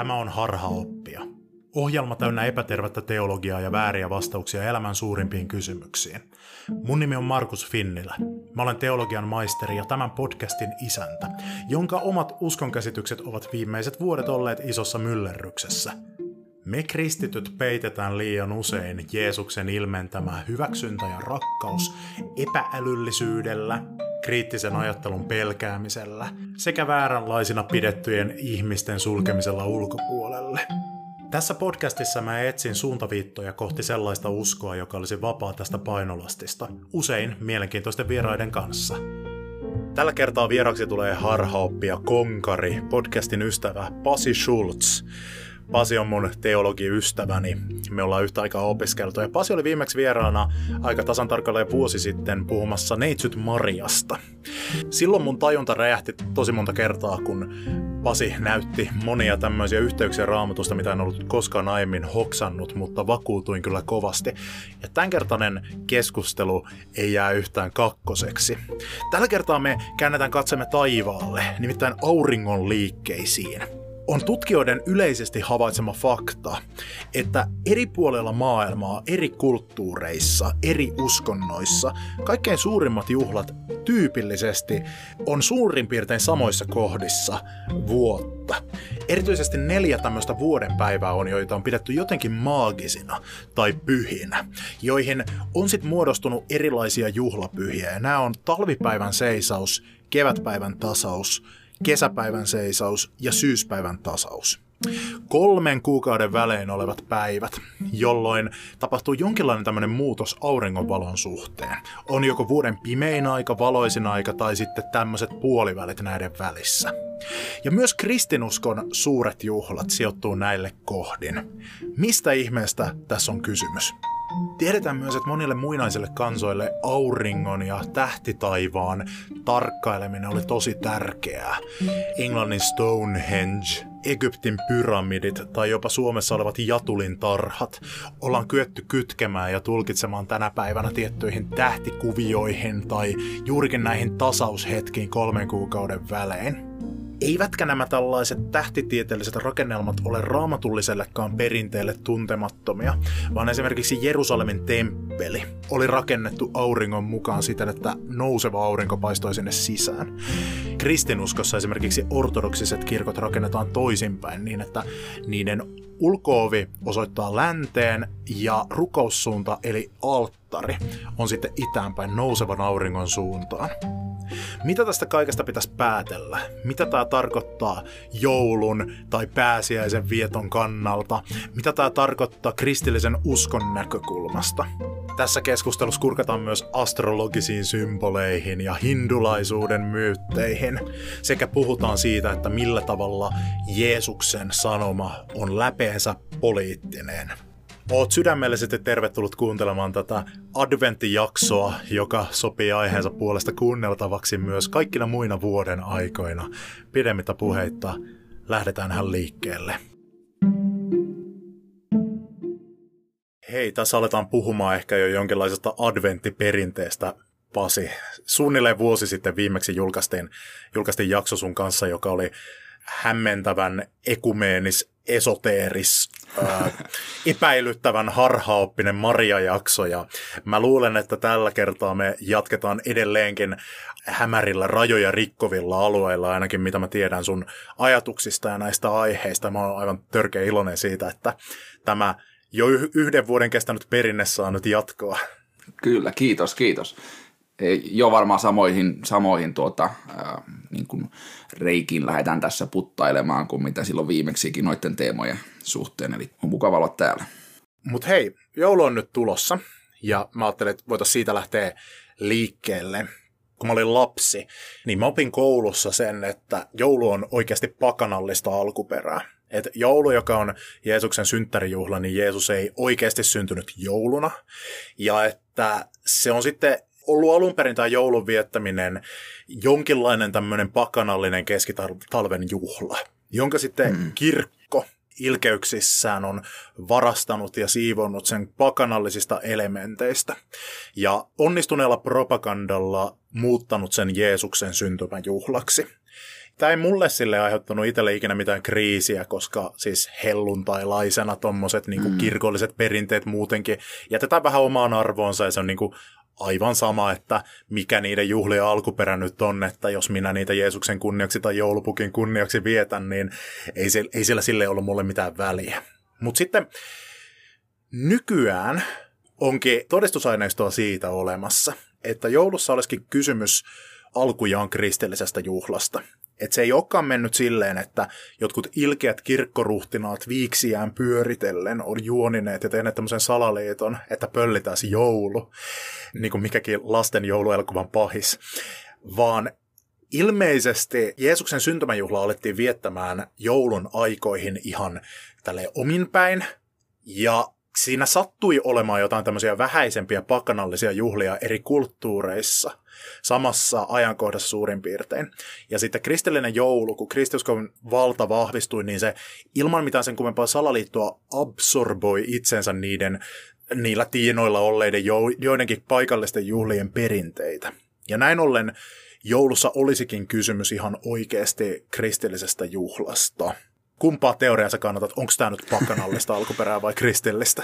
Tämä on harhaoppia. Ohjelma täynnä epätervettä teologiaa ja vääriä vastauksia elämän suurimpiin kysymyksiin. Mun nimi on Markus Finnilä. Mä olen teologian maisteri ja tämän podcastin isäntä, jonka omat uskonkäsitykset ovat viimeiset vuodet olleet isossa myllerryksessä. Me kristityt peitetään liian usein Jeesuksen ilmentämä hyväksyntä ja rakkaus epäälyllisyydellä, kriittisen ajattelun pelkäämisellä sekä vääränlaisina pidettyjen ihmisten sulkemisella ulkopuolelle. Tässä podcastissa mä etsin suuntaviittoja kohti sellaista uskoa, joka olisi vapaa tästä painolastista, usein mielenkiintoisten vieraiden kanssa. Tällä kertaa vieraksi tulee harhaoppia Konkari, podcastin ystävä Pasi Schultz. Pasi on mun teologiystäväni. Me ollaan yhtä aikaa opiskeltu. Ja Pasi oli viimeksi vieraana aika tasan tarkalleen vuosi sitten puhumassa Neitsyt Mariasta. Silloin mun tajunta räjähti tosi monta kertaa, kun Pasi näytti monia tämmöisiä yhteyksiä raamatusta, mitä en ollut koskaan aiemmin hoksannut, mutta vakuutuin kyllä kovasti. Ja tämänkertainen keskustelu ei jää yhtään kakkoseksi. Tällä kertaa me käännetään katsemme taivaalle, nimittäin auringon liikkeisiin on tutkijoiden yleisesti havaitsema fakta, että eri puolella maailmaa, eri kulttuureissa, eri uskonnoissa, kaikkein suurimmat juhlat tyypillisesti on suurin piirtein samoissa kohdissa vuotta. Erityisesti neljä tämmöistä vuoden päivää on, joita on pidetty jotenkin maagisina tai pyhinä, joihin on sitten muodostunut erilaisia juhlapyhiä. Ja nämä on talvipäivän seisaus, kevätpäivän tasaus, kesäpäivän seisaus ja syyspäivän tasaus. Kolmen kuukauden välein olevat päivät, jolloin tapahtuu jonkinlainen tämmöinen muutos auringonvalon suhteen. On joko vuoden pimein aika, valoisin aika tai sitten tämmöiset puolivälit näiden välissä. Ja myös kristinuskon suuret juhlat sijoittuu näille kohdin. Mistä ihmeestä tässä on kysymys? Tiedetään myös, että monille muinaisille kansoille auringon ja tähtitaivaan tarkkaileminen oli tosi tärkeää. Englannin Stonehenge, Egyptin pyramidit tai jopa Suomessa olevat Jatulin tarhat ollaan kyetty kytkemään ja tulkitsemaan tänä päivänä tiettyihin tähtikuvioihin tai juurikin näihin tasaushetkiin kolmen kuukauden välein. Eivätkä nämä tällaiset tähtitieteelliset rakennelmat ole raamatullisellekaan perinteelle tuntemattomia, vaan esimerkiksi Jerusalemin temppeli oli rakennettu auringon mukaan siten, että nouseva aurinko paistoi sinne sisään. Kristinuskossa esimerkiksi ortodoksiset kirkot rakennetaan toisinpäin niin, että niiden ulkoovi osoittaa länteen ja rukoussuunta eli alttari on sitten itäänpäin nousevan auringon suuntaan. Mitä tästä kaikesta pitäisi päätellä? Mitä tämä tarkoittaa joulun tai pääsiäisen vieton kannalta? Mitä tämä tarkoittaa kristillisen uskon näkökulmasta? Tässä keskustelussa kurkataan myös astrologisiin symboleihin ja hindulaisuuden myytteihin, sekä puhutaan siitä, että millä tavalla Jeesuksen sanoma on läpeensä poliittinen. Oot sydämellisesti tervetullut kuuntelemaan tätä adventtijaksoa, joka sopii aiheensa puolesta kuunneltavaksi myös kaikkina muina vuoden aikoina. Pidemmittä puheitta, lähdetään liikkeelle. Hei, tässä aletaan puhumaan ehkä jo jonkinlaisesta adventtiperinteestä, Pasi. Suunnilleen vuosi sitten viimeksi julkaistiin, julkaistiin jakso sun kanssa, joka oli hämmentävän ekumeenis, esoteeris, ää, epäilyttävän harhaoppinen Maria-jakso. Ja mä luulen, että tällä kertaa me jatketaan edelleenkin hämärillä rajoja rikkovilla alueilla, ainakin mitä mä tiedän sun ajatuksista ja näistä aiheista. Mä oon aivan törkeä iloinen siitä, että tämä jo yhden vuoden kestänyt perinne saa nyt jatkoa. Kyllä, kiitos, kiitos. Jo varmaan samoihin, samoihin tuota, äh, niin kuin reikiin lähdetään tässä puttailemaan kuin mitä silloin viimeksikin noiden teemojen suhteen, eli on mukava olla täällä. Mutta hei, joulu on nyt tulossa, ja mä ajattelin, että voitaisiin siitä lähteä liikkeelle. Kun mä olin lapsi, niin mä opin koulussa sen, että joulu on oikeasti pakanallista alkuperää. Et joulu, joka on Jeesuksen synttärijuhla, niin Jeesus ei oikeasti syntynyt jouluna. Ja että se on sitten ollut alun perin tämä joulun viettäminen jonkinlainen tämmöinen pakanallinen keskitalven juhla, jonka sitten mm. kirkko ilkeyksissään on varastanut ja siivonnut sen pakanallisista elementeistä ja onnistuneella propagandalla muuttanut sen Jeesuksen syntymäjuhlaksi. Tämä ei mulle sille aiheuttanut itselle ikinä mitään kriisiä, koska siis helluntailaisena tuommoiset niinku mm. kirkolliset perinteet muutenkin jätetään vähän omaan arvoonsa ja se on niinku aivan sama, että mikä niiden juhlien alkuperä nyt on, että jos minä niitä Jeesuksen kunniaksi tai joulupukin kunniaksi vietän, niin ei, se, ei sillä sille ollut mulle mitään väliä. Mutta sitten nykyään onkin todistusaineistoa siitä olemassa, että joulussa olisikin kysymys alkujaan kristillisestä juhlasta. Että se ei olekaan mennyt silleen, että jotkut ilkeät kirkkoruhtinaat viiksiään pyöritellen on juonineet ja tehneet tämmöisen salaliiton, että pöllitäisi joulu, niin kuin mikäkin lasten jouluelokuvan pahis, vaan ilmeisesti Jeesuksen syntymäjuhla alettiin viettämään joulun aikoihin ihan tälle ominpäin, ja siinä sattui olemaan jotain tämmöisiä vähäisempiä pakanallisia juhlia eri kulttuureissa samassa ajankohdassa suurin piirtein. Ja sitten kristillinen joulu, kun kristiuskon valta vahvistui, niin se ilman mitään sen kummempaa salaliittoa absorboi itsensä niiden niillä tiinoilla olleiden joidenkin paikallisten juhlien perinteitä. Ja näin ollen joulussa olisikin kysymys ihan oikeasti kristillisestä juhlasta kumpaa teoriaa sä kannatat? Onko tämä nyt pakanallista alkuperää vai kristillistä?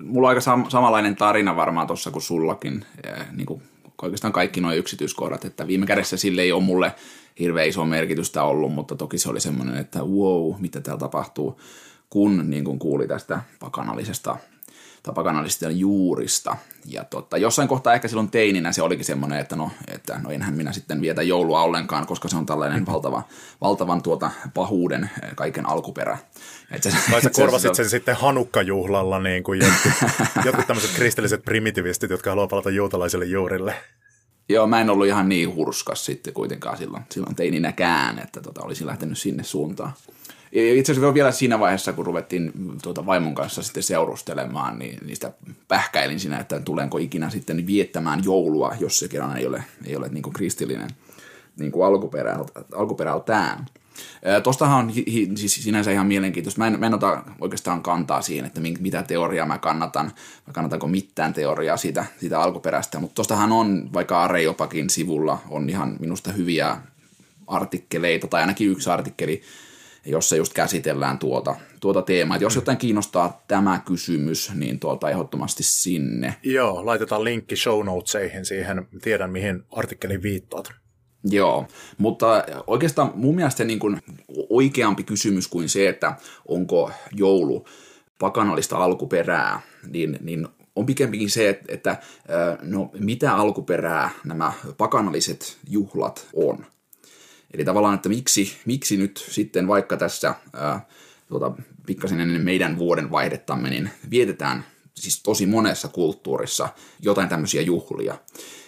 Mulla on aika sam- samanlainen tarina varmaan tuossa kuin sullakin, ja, niin kuin oikeastaan kaikki nuo yksityiskohdat, että viime kädessä sille ei ole mulle hirveän iso merkitystä ollut, mutta toki se oli semmoinen, että wow, mitä täällä tapahtuu, kun niin kuin kuuli tästä pakanallisesta tapakanallisista juurista. Ja tota, jossain kohtaa ehkä silloin teininä se olikin semmoinen, että no, että no enhän minä sitten vietä joulua ollenkaan, koska se on tällainen mm-hmm. valtava, valtavan tuota pahuuden eh, kaiken alkuperä. Et se, tai sä korvasit sen sitten Hanukka-juhlalla, niin kuin jotkut, jotkut tämmöiset kristilliset primitivistit, jotka haluaa palata juutalaisille juurille. Joo, mä en ollut ihan niin hurskas sitten kuitenkaan silloin, silloin teininäkään, että tota, olisin lähtenyt sinne suuntaan. Itse asiassa vielä siinä vaiheessa, kun ruvettiin tuota vaimon kanssa sitten seurustelemaan, niin niistä pähkäilin siinä, että tulenko ikinä sitten viettämään joulua, jos se kerran ei ole, ei ole niin kuin kristillinen niin kuin alkuperältä, alkuperältään. Tuostahan on hi, hi, siis sinänsä ihan mielenkiintoista. Mä en, mä en ota oikeastaan kantaa siihen, että mitä teoriaa mä kannatan, vai kannatanko mitään teoriaa siitä, siitä alkuperästä, mutta tuostahan on, vaikka Areopakin sivulla on ihan minusta hyviä artikkeleita, tai ainakin yksi artikkeli jossa just käsitellään tuota, tuota teemaa. Et jos mm. jotain kiinnostaa tämä kysymys, niin tuota ehdottomasti sinne. Joo, laitetaan linkki show notesihin siihen, tiedän mihin artikkelin viittaat. Joo, mutta oikeastaan mun mielestä niin kuin oikeampi kysymys kuin se, että onko joulu pakanallista alkuperää, niin, niin on pikemminkin se, että, että no, mitä alkuperää nämä pakanalliset juhlat on. Eli tavallaan, että miksi, miksi nyt sitten vaikka tässä ää, tuota, pikkasen ennen meidän vuoden vaihdettamme, niin vietetään siis tosi monessa kulttuurissa jotain tämmöisiä juhlia.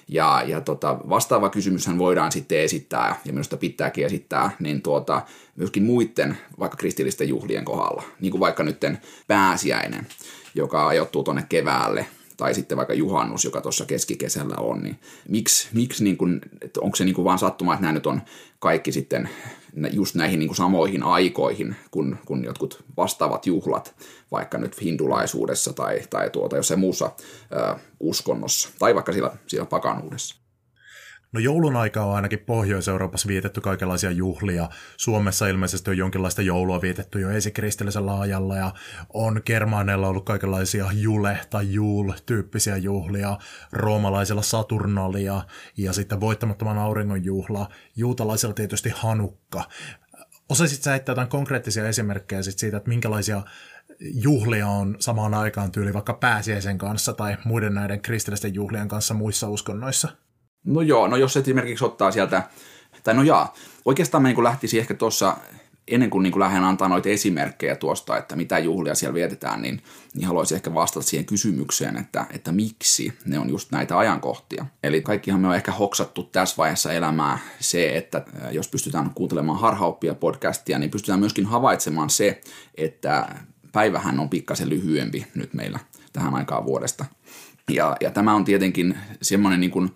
Ja, ja tota, vastaava kysymyshän voidaan sitten esittää, ja minusta pitääkin esittää, niin tuota, myöskin muiden vaikka kristillisten juhlien kohdalla. Niin kuin vaikka nytten pääsiäinen, joka ajoittuu tuonne keväälle, tai sitten vaikka juhannus, joka tuossa keskikesällä on, niin miksi, miksi niin kuin, että onko se niin kuin vaan sattuma, että nämä nyt on kaikki sitten just näihin niin kuin samoihin aikoihin kuin, kuin jotkut vastaavat juhlat, vaikka nyt hindulaisuudessa tai, tai tuota, jossain muussa ö, uskonnossa, tai vaikka siellä, siellä pakanuudessa. No joulun aika on ainakin Pohjois-Euroopassa vietetty kaikenlaisia juhlia. Suomessa ilmeisesti on jonkinlaista joulua vietetty jo esikristillisellä ajalla ja on Germaaneilla ollut kaikenlaisia jule- tai juul-tyyppisiä juhlia. Roomalaisilla Saturnalia ja sitten voittamattoman auringon juhla. Juutalaisilla tietysti Hanukka. Osaisit sä heittää jotain konkreettisia esimerkkejä sit siitä, että minkälaisia juhlia on samaan aikaan tyyli vaikka pääsiäisen kanssa tai muiden näiden kristillisten juhlien kanssa muissa uskonnoissa? No joo, no jos esimerkiksi ottaa sieltä, tai no jaa, oikeastaan mä niin lähtisi ehkä tuossa, ennen kuin, niin kuin lähden antaa noita esimerkkejä tuosta, että mitä juhlia siellä vietetään, niin, niin haluaisin ehkä vastata siihen kysymykseen, että, että miksi ne on just näitä ajankohtia. Eli kaikkihan me on ehkä hoksattu tässä vaiheessa elämää se, että jos pystytään kuuntelemaan harhaoppia podcastia, niin pystytään myöskin havaitsemaan se, että päivähän on pikkasen lyhyempi nyt meillä tähän aikaan vuodesta. Ja, ja tämä on tietenkin semmoinen niin kuin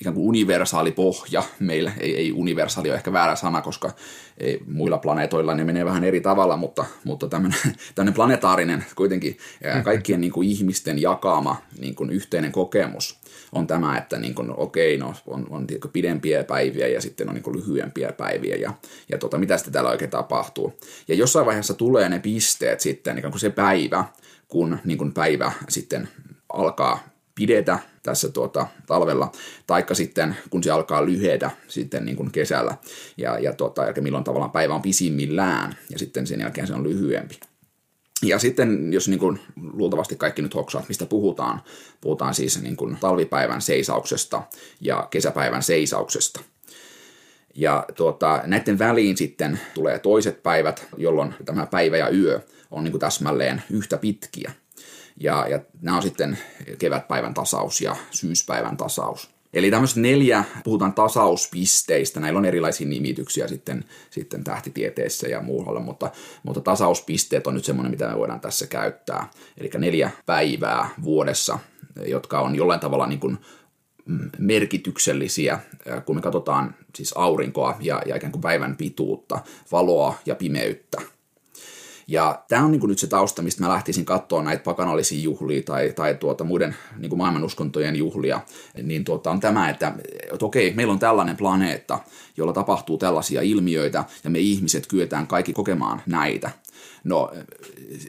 ikään kuin universaali pohja meillä. Ei, ei universaali ole ehkä väärä sana, koska ei, muilla planeetoilla ne menee vähän eri tavalla, mutta, mutta tämmöinen, tämmöinen planetaarinen kuitenkin kaikkien niin kuin ihmisten jakama niin kuin yhteinen kokemus on tämä, että niin kuin, okei, no, on, on pidempiä päiviä ja sitten on niin kuin lyhyempiä päiviä ja, ja tota, mitä sitten täällä oikein tapahtuu. Ja jossain vaiheessa tulee ne pisteet sitten, niin kuin se päivä, kun niin kuin päivä sitten alkaa pidetä tässä tuota, talvella, taikka sitten kun se alkaa lyhetä sitten niin kuin kesällä, ja, ja, tuota, milloin tavallaan päivä on pisimmillään, ja sitten sen jälkeen se on lyhyempi. Ja sitten, jos niin kuin, luultavasti kaikki nyt hoksaat, mistä puhutaan, puhutaan siis niin kuin, talvipäivän seisauksesta ja kesäpäivän seisauksesta. Ja tuota, näiden väliin sitten tulee toiset päivät, jolloin tämä päivä ja yö on niin kuin täsmälleen yhtä pitkiä. Ja, ja nämä on sitten kevätpäivän tasaus ja syyspäivän tasaus. Eli tämmöistä neljä, puhutaan tasauspisteistä, näillä on erilaisia nimityksiä sitten, sitten tähtitieteessä ja muualla, mutta, mutta tasauspisteet on nyt semmoinen, mitä me voidaan tässä käyttää. Eli neljä päivää vuodessa, jotka on jollain tavalla niin kuin mm, merkityksellisiä, kun me katsotaan siis aurinkoa ja, ja ikään kuin päivän pituutta, valoa ja pimeyttä. Ja tämä on niin nyt se tausta, mistä mä lähtisin katsoa näitä pakanallisia juhlia tai, tai tuota, muiden niin maailmanuskontojen juhlia, niin tuota, on tämä, että, että okei, meillä on tällainen planeetta, jolla tapahtuu tällaisia ilmiöitä, ja me ihmiset kyetään kaikki kokemaan näitä. No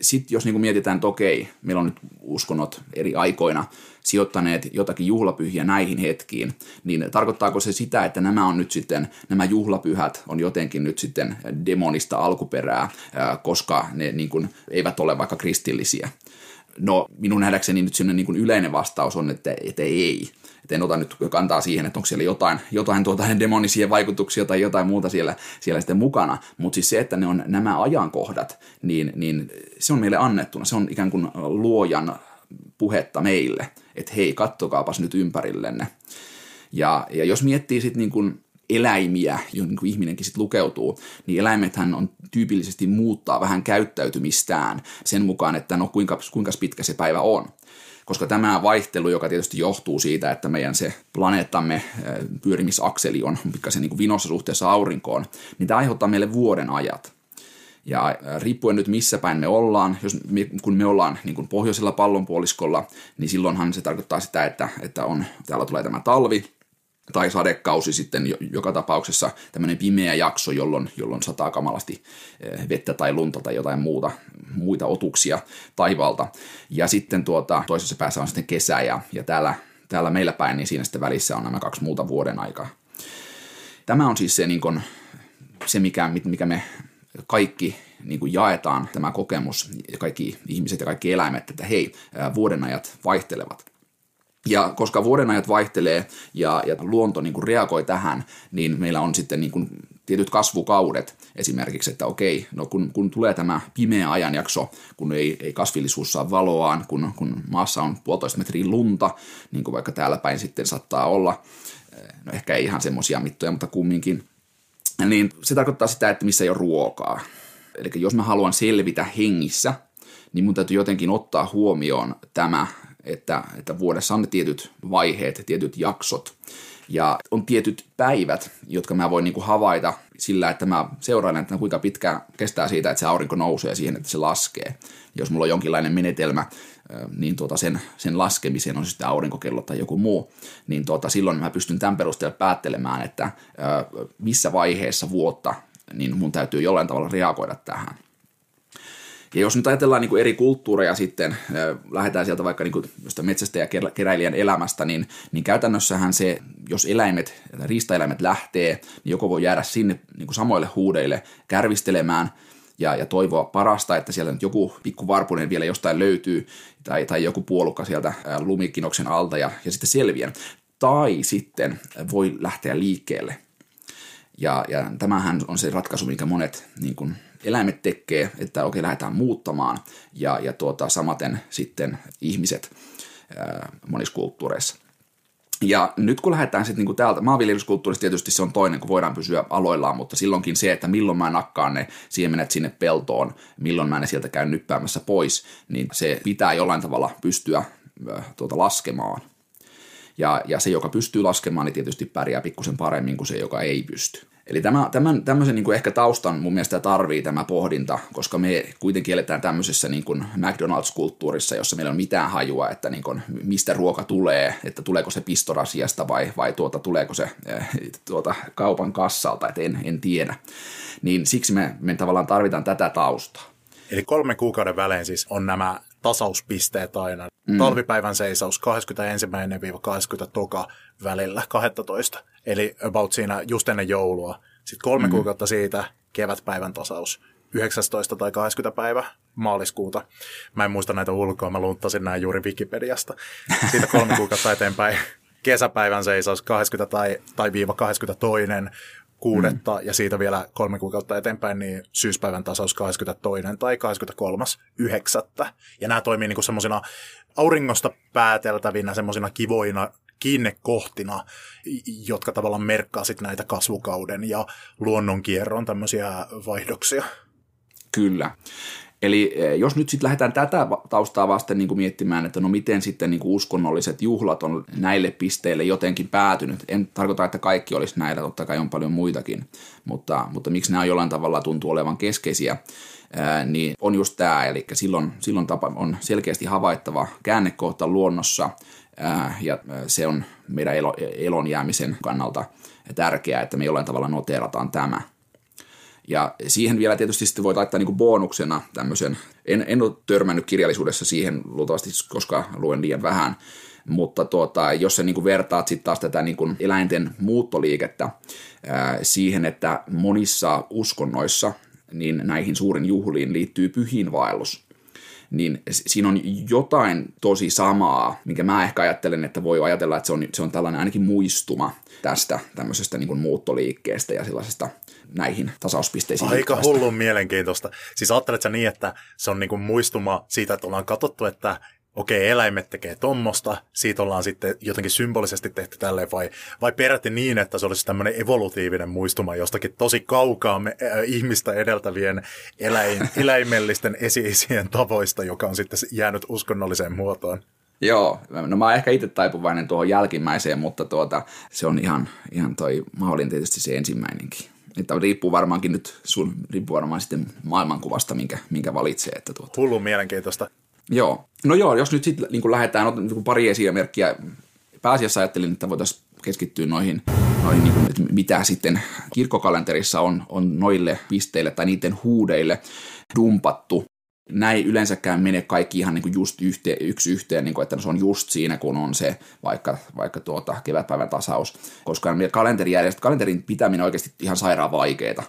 sitten jos niin mietitään, että okei, meillä on nyt uskonnot eri aikoina sijoittaneet jotakin juhlapyhiä näihin hetkiin, niin tarkoittaako se sitä, että nämä on nyt sitten, nämä juhlapyhät on jotenkin nyt sitten demonista alkuperää, koska ne niin kuin eivät ole vaikka kristillisiä? No minun nähdäkseni nyt sinne niin kuin yleinen vastaus on, että, että ei. Et en ota nyt kantaa siihen, että onko siellä jotain, jotain tuota demonisia vaikutuksia tai jotain muuta siellä, siellä sitten mukana, mutta siis se, että ne on nämä ajankohdat, niin, niin se on meille annettuna. Se on ikään kuin luojan puhetta meille, että hei, kattokaapas nyt ympärillenne. Ja, ja jos miettii sitten niin eläimiä, joihin niin ihminenkin sitten lukeutuu, niin eläimethän on tyypillisesti muuttaa vähän käyttäytymistään sen mukaan, että no kuinka, kuinka pitkä se päivä on koska tämä vaihtelu, joka tietysti johtuu siitä, että meidän se planeettamme eh, pyörimisakseli on pikkasen niin kuin vinossa suhteessa aurinkoon, niin tämä aiheuttaa meille vuoden ajat. Ja eh, riippuen nyt missä päin me ollaan, jos me, kun me ollaan niin kuin pohjoisella pallonpuoliskolla, niin silloinhan se tarkoittaa sitä, että, että on, täällä tulee tämä talvi, tai sadekausi sitten joka tapauksessa tämmöinen pimeä jakso, jolloin, jolloin sataa kamalasti eh, vettä tai lunta tai jotain muuta, muita otuksia taivaalta. Ja sitten tuota, toisessa päässä on sitten kesä ja, ja täällä, täällä meillä päin, niin siinä sitten välissä on nämä kaksi muuta vuoden aikaa. Tämä on siis se, niin kuin, se mikä, mikä me kaikki niin kuin jaetaan, tämä kokemus, ja kaikki ihmiset ja kaikki eläimet, että hei, vuodenajat vaihtelevat. Ja koska vuodenajat vaihtelee ja, ja luonto niin kuin reagoi tähän, niin meillä on sitten niin kuin tietyt kasvukaudet esimerkiksi, että okei, no kun, kun tulee tämä pimeä ajanjakso, kun ei, ei kasvillisuus saa valoaan, kun, kun maassa on puolitoista metriä lunta, niin kuin vaikka täällä päin sitten saattaa olla, no ehkä ei ihan semmoisia mittoja, mutta kumminkin, niin se tarkoittaa sitä, että missä ei ole ruokaa. Eli jos mä haluan selvitä hengissä, niin mun täytyy jotenkin ottaa huomioon tämä että, että vuodessa on ne tietyt vaiheet, tietyt jaksot ja on tietyt päivät, jotka mä voin niin kuin havaita sillä, että mä seuraan, että kuinka pitkä kestää siitä, että se aurinko nousee siihen, että se laskee. Jos mulla on jonkinlainen menetelmä, niin tuota sen, sen laskemiseen on sitten aurinkokello tai joku muu, niin tuota, silloin mä pystyn tämän perusteella päättelemään, että missä vaiheessa vuotta niin mun täytyy jollain tavalla reagoida tähän. Ja jos nyt ajatellaan niin kuin eri kulttuureja sitten, lähdetään sieltä vaikka niin kuin metsästä ja keräilijän elämästä, niin, niin käytännössähän se, jos eläimet, riistaeläimet lähtee, niin joko voi jäädä sinne niin kuin samoille huudeille kärvistelemään ja, ja toivoa parasta, että sieltä nyt joku pikku varpunen vielä jostain löytyy tai, tai joku puolukka sieltä lumikinoksen alta ja, ja sitten selviää. Tai sitten voi lähteä liikkeelle. Ja, ja tämähän on se ratkaisu, minkä monet niin kuin, eläimet tekee, että okei, lähdetään muuttamaan, ja, ja tuota, samaten sitten ihmiset ää, monissa kulttuureissa. Ja nyt kun lähdetään sitten niinku täältä, maanviljelyskulttuurissa tietysti se on toinen, kun voidaan pysyä aloillaan, mutta silloinkin se, että milloin mä nakkaan ne siemenet sinne peltoon, milloin mä ne sieltä käyn nyppäämässä pois, niin se pitää jollain tavalla pystyä tuota, laskemaan. Ja, ja se, joka pystyy laskemaan, niin tietysti pärjää pikkusen paremmin kuin se, joka ei pysty. Eli tämä, tämän, tämmöisen niin kuin ehkä taustan mun mielestä tarvii tämä pohdinta, koska me kuitenkin eletään tämmöisessä niin kuin McDonald's-kulttuurissa, jossa meillä on mitään hajua, että niin kuin, mistä ruoka tulee, että tuleeko se pistorasiasta vai, vai tuota, tuleeko se äh, tuota, kaupan kassalta, että en, en tiedä. Niin siksi me, me tavallaan tarvitaan tätä taustaa. Eli kolmen kuukauden välein siis on nämä tasauspisteet aina. Mm. Talvipäivän seisaus 21-20 välillä 12, eli about siinä just ennen joulua. Sitten kolme mm. kuukautta siitä kevätpäivän tasaus 19 tai 20 päivä maaliskuuta. Mä en muista näitä ulkoa, mä lunttasin näin juuri Wikipediasta. Siitä kolme kuukautta eteenpäin kesäpäivän seisaus 20 tai, tai viiva 22 kuudetta mm. ja siitä vielä kolme kuukautta eteenpäin, niin syyspäivän tasaus 22. tai 23. yhdeksättä. Ja nämä toimii niin semmoisina auringosta pääteltävinä semmoisina kivoina kiinnekohtina, jotka tavallaan merkkaa sit näitä kasvukauden ja luonnonkierron tämmöisiä vaihdoksia. Kyllä. Eli eh, jos nyt sitten lähdetään tätä taustaa vasten niin kuin miettimään, että no miten sitten niin kuin uskonnolliset juhlat on näille pisteille jotenkin päätynyt. En tarkoita, että kaikki olisi näillä, totta kai on paljon muitakin, mutta, mutta miksi nämä jollain tavalla tuntuu olevan keskeisiä, ää, niin on just tämä, eli silloin, silloin tapa on selkeästi havaittava käännekohta luonnossa, ää, ja se on meidän elon jäämisen kannalta tärkeää, että me jollain tavalla noterataan tämä – ja siihen vielä tietysti sitten voi laittaa niin bonuksena tämmöisen, en, en ole törmännyt kirjallisuudessa siihen luultavasti, koska luen liian vähän, mutta tuota, jos sä niin vertaat sitten taas tätä niin kuin eläinten muuttoliikettä ää, siihen, että monissa uskonnoissa niin näihin suurin juhliin liittyy pyhiinvaellus, niin siinä on jotain tosi samaa, minkä mä ehkä ajattelen, että voi ajatella, että se on, se on tällainen ainakin muistuma tästä tämmöisestä niin kuin muuttoliikkeestä ja sellaisesta näihin tasauspisteisiin. Aika hullun mielenkiintoista. Siis ajatteletko niin, että se on niin kuin muistuma siitä, että ollaan katsottu, että okei, eläimet tekee tommosta, siitä ollaan sitten jotenkin symbolisesti tehty tälleen, vai, vai peräti niin, että se olisi tämmöinen evolutiivinen muistuma jostakin tosi kaukaa me, äh, ihmistä edeltävien eläin, eläimellisten esiisien tavoista, joka on sitten jäänyt uskonnolliseen muotoon. Joo, no mä oon ehkä itse taipuvainen tuohon jälkimmäiseen, mutta tuota, se on ihan, ihan toi, mä olin tietysti se ensimmäinenkin. Että riippuu varmaankin nyt, sun, riippuu varmaan sitten maailmankuvasta, minkä, minkä valitsee. Että tuota. Hullu mielenkiintoista. Joo. No joo, jos nyt sitten niin lähdetään, niin pari esimerkkiä. Pääasiassa ajattelin, että voitaisiin keskittyä noihin, noihin niin kuin, että mitä sitten kirkkokalenterissa on, on noille pisteille tai niiden huudeille dumpattu näin yleensäkään mene kaikki ihan niin kuin just yhteen, yksi yhteen, niin kuin, että se on just siinä, kun on se vaikka, vaikka tuota kevätpäivän tasaus, koska kalenterin pitäminen on oikeasti ihan sairaan vaikeaa.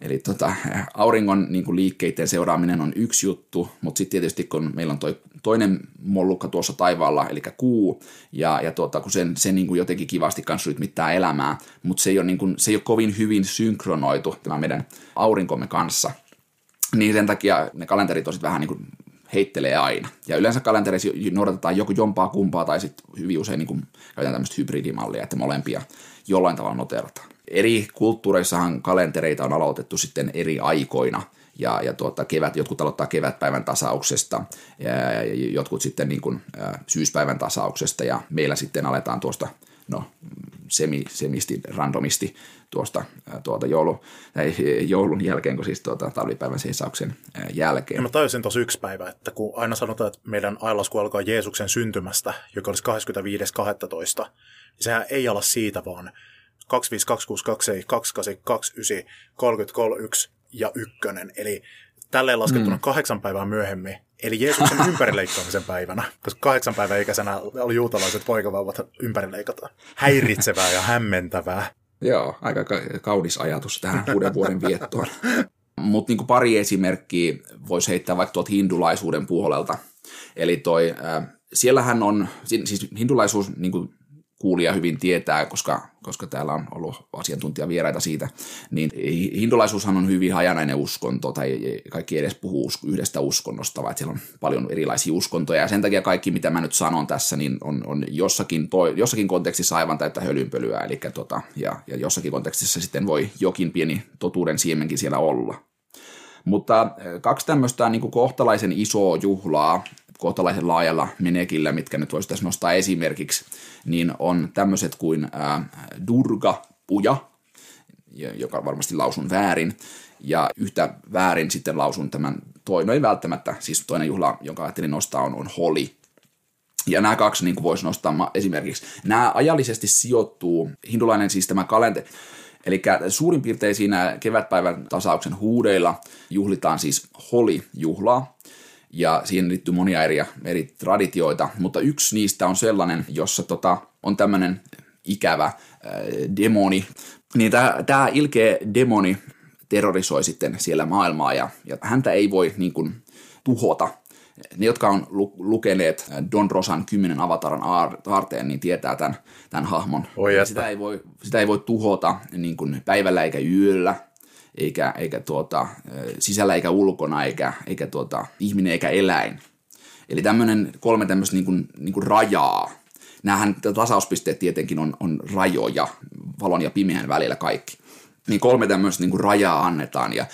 Eli tota, auringon niin kuin liikkeiden seuraaminen on yksi juttu, mutta sitten tietysti kun meillä on toi toinen mollukka tuossa taivaalla, eli kuu, ja, ja tuota, kun sen, sen niin kuin jotenkin kivasti kanssa rytmittää elämää, mutta se ei, ole, niin kuin, se ei ole kovin hyvin synkronoitu tämä meidän aurinkomme kanssa – niin sen takia ne kalenterit on vähän niin kuin heittelee aina. Ja yleensä kalenterissa noudatetaan joko jompaa kumpaa tai sitten hyvin usein niin kuin käytetään tämmöistä hybridimallia, että molempia jollain tavalla noterataan. Eri kulttuureissahan kalentereita on aloitettu sitten eri aikoina – ja, ja tuota, kevät, jotkut aloittaa kevätpäivän tasauksesta, ja jotkut sitten niin kuin, ä, syyspäivän tasauksesta, ja meillä sitten aletaan tuosta no, semi, semisti, randomisti tuosta tuota joulu, tai joulun jälkeen, kun siis tuota talvipäivän seisauksen jälkeen. Ja mä tajusin tuossa yksi päivä, että kun aina sanotaan, että meidän ajalasku alkaa Jeesuksen syntymästä, joka olisi 25.12., niin sehän ei ala siitä, vaan 2526272829 ja ykkönen, eli tälleen laskettuna mm. kahdeksan päivää myöhemmin, eli Jeesuksen ympärileikkaamisen päivänä, koska kahdeksan päivän ikäisenä oli juutalaiset poikavauvat ympärileikataan. Häiritsevää ja hämmentävää. Joo, aika kaunis ajatus tähän uuden vuoden viettoon. Mutta niin pari esimerkkiä voisi heittää vaikka tuolta hindulaisuuden puolelta. Eli toi, äh, siellähän on, siis hindulaisuus niin kuin kuulija hyvin tietää, koska, koska täällä on ollut asiantuntijavieraita siitä, niin hindulaisuushan on hyvin hajanainen uskonto, tai kaikki edes puhuu yhdestä uskonnosta, vaan siellä on paljon erilaisia uskontoja, ja sen takia kaikki, mitä mä nyt sanon tässä, niin on, on jossakin, toi, jossakin kontekstissa aivan täyttä hölynpölyä, eli tota, ja, ja jossakin kontekstissa sitten voi jokin pieni totuuden siemenkin siellä olla. Mutta kaksi tämmöistä niin kohtalaisen isoa juhlaa kohtalaisen laajalla menekillä, mitkä nyt voisi tässä nostaa esimerkiksi, niin on tämmöiset kuin ää, Durga Puja, joka varmasti lausun väärin, ja yhtä väärin sitten lausun tämän toinen, no ei välttämättä, siis toinen juhla, jonka ajattelin nostaa, on, on Holi. Ja nämä kaksi niin voisi nostaa esimerkiksi. Nämä ajallisesti sijoittuu, hindulainen siis tämä kalenteri, Eli suurin piirtein siinä kevätpäivän tasauksen huudeilla juhlitaan siis Holi-juhlaa, ja siihen liittyy monia eri, eri traditioita, mutta yksi niistä on sellainen, jossa tota, on tämmöinen ikävä äh, demoni. Niin tämä ilkeä demoni terrorisoi sitten siellä maailmaa ja, ja häntä ei voi niin kuin, tuhota. Ne, jotka on lu- lukeneet Don Rosan kymmenen avataran aarteen, niin tietää tämän, tämän hahmon. Sitä, ei voi, sitä ei voi tuhota niin kuin päivällä eikä yöllä, eikä, eikä tuota, sisällä eikä ulkona, eikä, eikä tuota, ihminen eikä eläin. Eli tämmöinen kolme tämmöistä niin kuin, niin kuin rajaa. Nämähän tasauspisteet tietenkin on, on rajoja valon ja pimeän välillä kaikki niin kolme tämmöistä niin kuin rajaa annetaan ja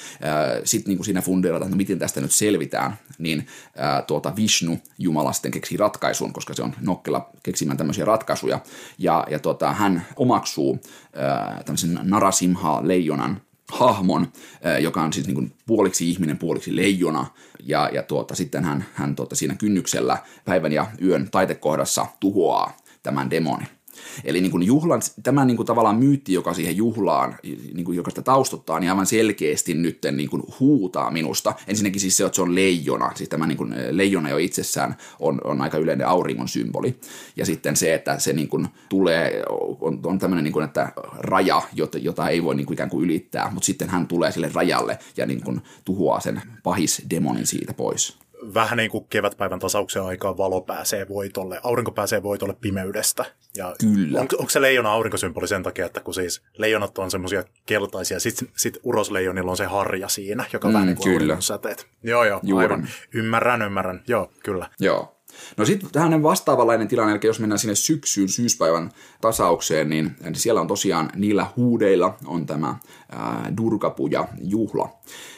sitten niin siinä fundeerataan, että no miten tästä nyt selvitään, niin ää, tuota Vishnu Jumala sitten keksi ratkaisun, koska se on nokkela keksimään tämmöisiä ratkaisuja ja, ja tuota, hän omaksuu ää, tämmöisen Narasimha leijonan hahmon, joka on siis niin kuin puoliksi ihminen, puoliksi leijona, ja, ja tuota, sitten hän, hän tuota, siinä kynnyksellä päivän ja yön taitekohdassa tuhoaa tämän demonin. Eli niin kuin juhlan, tämä niin kuin tavallaan myytti, joka siihen juhlaan, niin kuin joka sitä taustottaa, niin aivan selkeästi nyt niin kuin huutaa minusta. Ensinnäkin siis se, että se on leijona, siis tämä niin kuin leijona jo itsessään on, on aika yleinen auringon symboli. Ja sitten se, että se niin kuin tulee, on, on tämmöinen, niin kuin, että raja, jota, jota ei voi niin kuin ikään kuin ylittää, mutta sitten hän tulee sille rajalle ja niin kuin tuhoaa sen pahis demonin siitä pois vähän niin kuin kevätpäivän tasauksen aikaa valo pääsee voitolle, aurinko pääsee voitolle pimeydestä. Ja Kyllä. On, onko se leijona aurinkosymboli sen takia, että kun siis leijonat on semmoisia keltaisia, sitten sit urosleijonilla on se harja siinä, joka mm, vähän niin kuin kyllä. säteet. Joo, joo, Juuri. aivan. Ymmärrän, ymmärrän. Joo, kyllä. Joo. No sitten tähän vastaavalainen tilanne, eli jos mennään sinne syksyyn, syyspäivän tasaukseen, niin, niin siellä on tosiaan niillä huudeilla on tämä ää, Durgapuja juhla.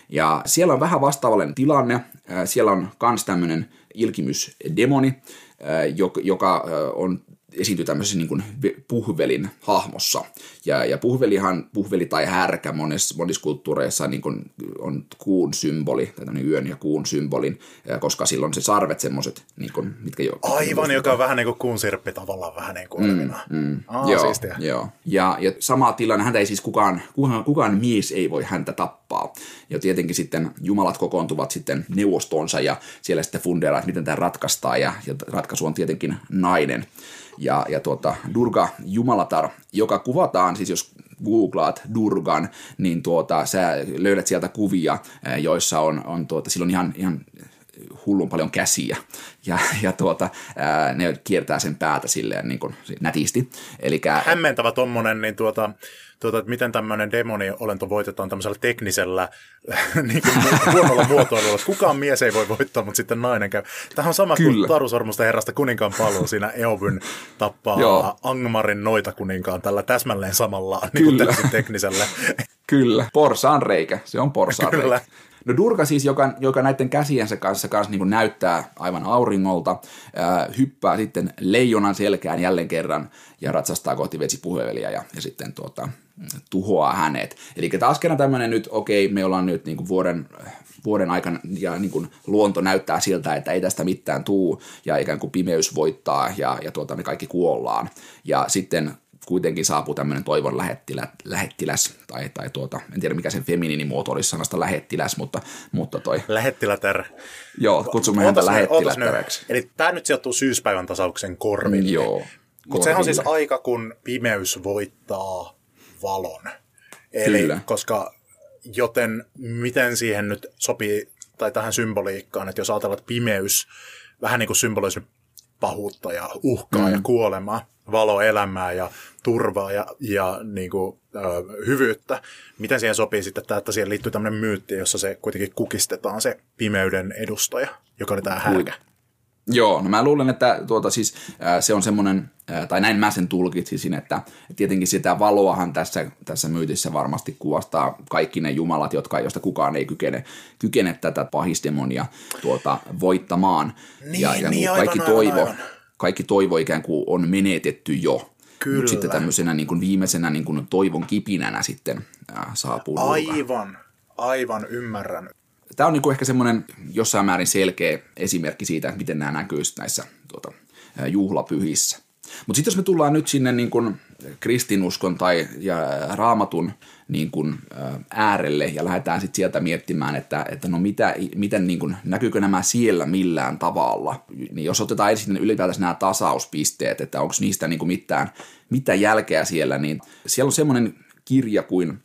Ja siellä on vähän vastaavallinen tilanne. Siellä on myös tämmöinen ilkimysdemoni, joka on esiintyy tämmöisessä niin kuin puhvelin hahmossa. Ja, ja puhvelihan, puhveli tai härkä monissa, monissa kulttuureissa niin kuin on kuun symboli, tai yön ja kuun symbolin, koska silloin se sarvet semmoiset, niin kuin, mitkä jo... Aivan, joka on vähän niin kuin kuun sirppi tavallaan vähän niin kuin mm, mm, Aa, joo, siistiä. joo. Ja, ja sama tilanne, häntä ei siis kukaan, kukaan, kukaan mies ei voi häntä tappaa. Ja tietenkin sitten jumalat kokoontuvat sitten neuvostoonsa ja siellä sitten funderaa, että miten tämä ratkaistaan ja, ja ratkaisu on tietenkin nainen ja, ja tuota, Durga Jumalatar, joka kuvataan, siis jos googlaat Durgan, niin tuota, sä löydät sieltä kuvia, joissa on, on tuota, silloin ihan, ihan hullun paljon käsiä ja, ja tuota, ää, ne kiertää sen päätä silleen niin kuin nätisti. Elikkä, Hämmentävä tommonen, niin tuota, tuota, että miten tämmöinen demoni-olento voitetaan tämmöisellä teknisellä niin kuin huonolla muotoilulla. Kukaan mies ei voi voittaa, mutta sitten nainen käy. Tämä on sama Kyllä. kuin Tarusormusta herrasta kuninkaan paluu siinä Eovyn tappaa Joo. Angmarin noita kuninkaan tällä täsmälleen samalla niin kuin teknisellä. Kyllä, porsaan reikä. Se on porsaan Kyllä. reikä. No Durga siis, joka, joka näiden käsiensä kanssa, kanssa niin näyttää aivan auringolta, ää, hyppää sitten leijonan selkään jälleen kerran ja ratsastaa kohti vetsipuheveliä ja, ja sitten tuota, tuhoaa hänet. Eli taas kerran tämmöinen nyt, okei, me ollaan nyt niin kuin vuoden, vuoden aikana ja niin kuin luonto näyttää siltä, että ei tästä mitään tuu ja ikään kuin pimeys voittaa ja, ja tuota, me kaikki kuollaan. Ja sitten kuitenkin saapuu tämmöinen toivon lähettilä, lähettiläs, tai, tai tuota, en tiedä mikä sen feminiinimuoto olisi sanasta lähettiläs, mutta, mutta toi... Lähettilätär. Joo, kutsumme häntä lähettilättäräksi. Eli tämä nyt sijoittuu syyspäivän tasauksen korville. Joo. Mutta sehän on siis aika, kun pimeys voittaa valon. Eli, Kyllä. koska joten miten siihen nyt sopii, tai tähän symboliikkaan, että jos ajatellaan, että pimeys vähän niin kuin symbolisi pahuutta ja uhkaa mm. ja kuolemaa, valoelämää ja turvaa ja, ja niin kuin, ö, hyvyyttä. Miten siihen sopii sitten tämä, että siihen liittyy tämmöinen myytti, jossa se kuitenkin kukistetaan se pimeyden edustaja, joka oli tämä härkä? Joo, no mä luulen, että tuota, siis, ää, se on semmoinen, ää, tai näin mä sen tulkitsisin, että tietenkin sitä valoahan tässä, tässä myytissä varmasti kuvastaa kaikki ne jumalat, jotka, joista kukaan ei kykene, kykene tätä pahisdemonia tuota, voittamaan. Niin, ja, ja niin, kaikki, aivan, toivo, aivan. kaikki toivo ikään kuin on menetetty jo. Kyllä. Mutta sitten tämmöisenä niin kuin viimeisenä niin kuin toivon kipinänä sitten ää, saapuu. Aivan, aivan ymmärrän. Tämä on niinku ehkä semmoinen jossain määrin selkeä esimerkki siitä, että miten nämä näkyy näissä tuota, juhlapyhissä. Mutta sitten jos me tullaan nyt sinne niin kun kristinuskon tai ja raamatun niin kun, ää, äärelle ja lähdetään sitten sieltä miettimään, että, että no mitä, miten niin kun, näkyykö nämä siellä millään tavalla, niin jos otetaan ensin ylipäätänsä nämä tasauspisteet, että onko niistä niin mitään, mitään jälkeä siellä, niin siellä on semmoinen kirja kuin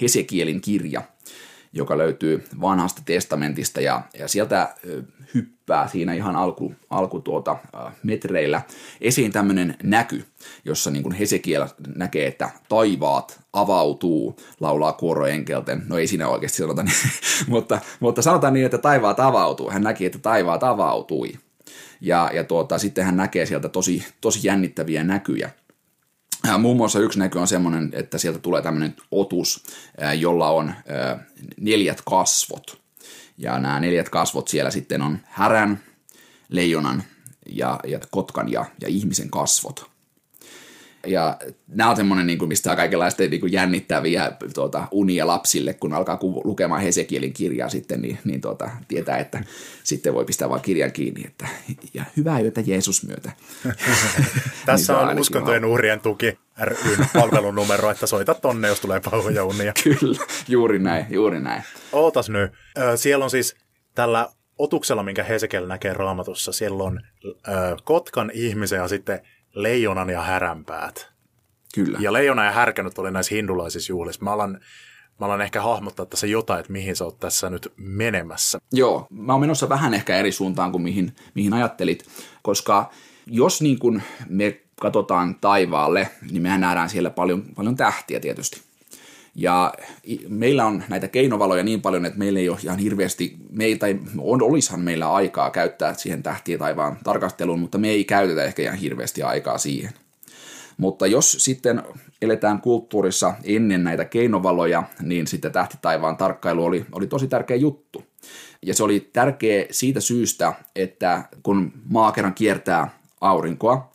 Hesekielin kirja – joka löytyy vanhasta testamentista ja, ja sieltä hyppää siinä ihan alku, alku tuota, metreillä esiin tämmöinen näky, jossa niin kuin Hesekiel näkee, että taivaat avautuu, laulaa kuoroenkelten. No ei siinä oikeasti sanota niin, mutta, mutta sanotaan niin, että taivaat avautuu. Hän näki, että taivaat avautui. Ja, ja tuota, sitten hän näkee sieltä tosi, tosi jännittäviä näkyjä. Ja muun muassa yksi näky on semmoinen, että sieltä tulee tämmöinen otus, jolla on neljät kasvot. Ja nämä neljät kasvot siellä sitten on härän, leijonan ja, ja kotkan ja, ja ihmisen kasvot. Ja nämä on semmoinen, niin kuin, mistä on kaikenlaista niin kuin jännittäviä tuota, unia lapsille, kun alkaa lukemaan Hesekielin kirjaa sitten, niin, niin tuota, tietää, että sitten voi pistää vaan kirjan kiinni, että ja hyvää yötä Jeesus myötä. Tässä Niin on uskontojen uhrien tuki ryn palvelunumero, että soita tonne, jos tulee pahoja unia. Kyllä, juuri näin, juuri näin. Ootas nyt. Siellä on siis tällä otuksella, minkä Hesekiel näkee raamatussa, siellä on ö, kotkan ihmisen ja sitten leijonan ja häränpäät. Kyllä. Ja leijona ja härkä nyt oli näissä hindulaisissa juhlissa. Mä alan, mä alan ehkä hahmottaa tässä jotain, että mihin sä oot tässä nyt menemässä. Joo, mä oon menossa vähän ehkä eri suuntaan kuin mihin, mihin ajattelit, koska jos niin kun me katsotaan taivaalle, niin mehän nähdään siellä paljon, paljon tähtiä tietysti. Ja meillä on näitä keinovaloja niin paljon, että meillä ei ole ihan hirveästi, me ei, tai on, olisihan meillä aikaa käyttää siihen tähtien taivaan tarkasteluun, mutta me ei käytetä ehkä ihan hirveästi aikaa siihen. Mutta jos sitten eletään kulttuurissa ennen näitä keinovaloja, niin sitten tähtitaivaan tarkkailu oli, oli tosi tärkeä juttu. Ja se oli tärkeä siitä syystä, että kun maa kerran kiertää aurinkoa,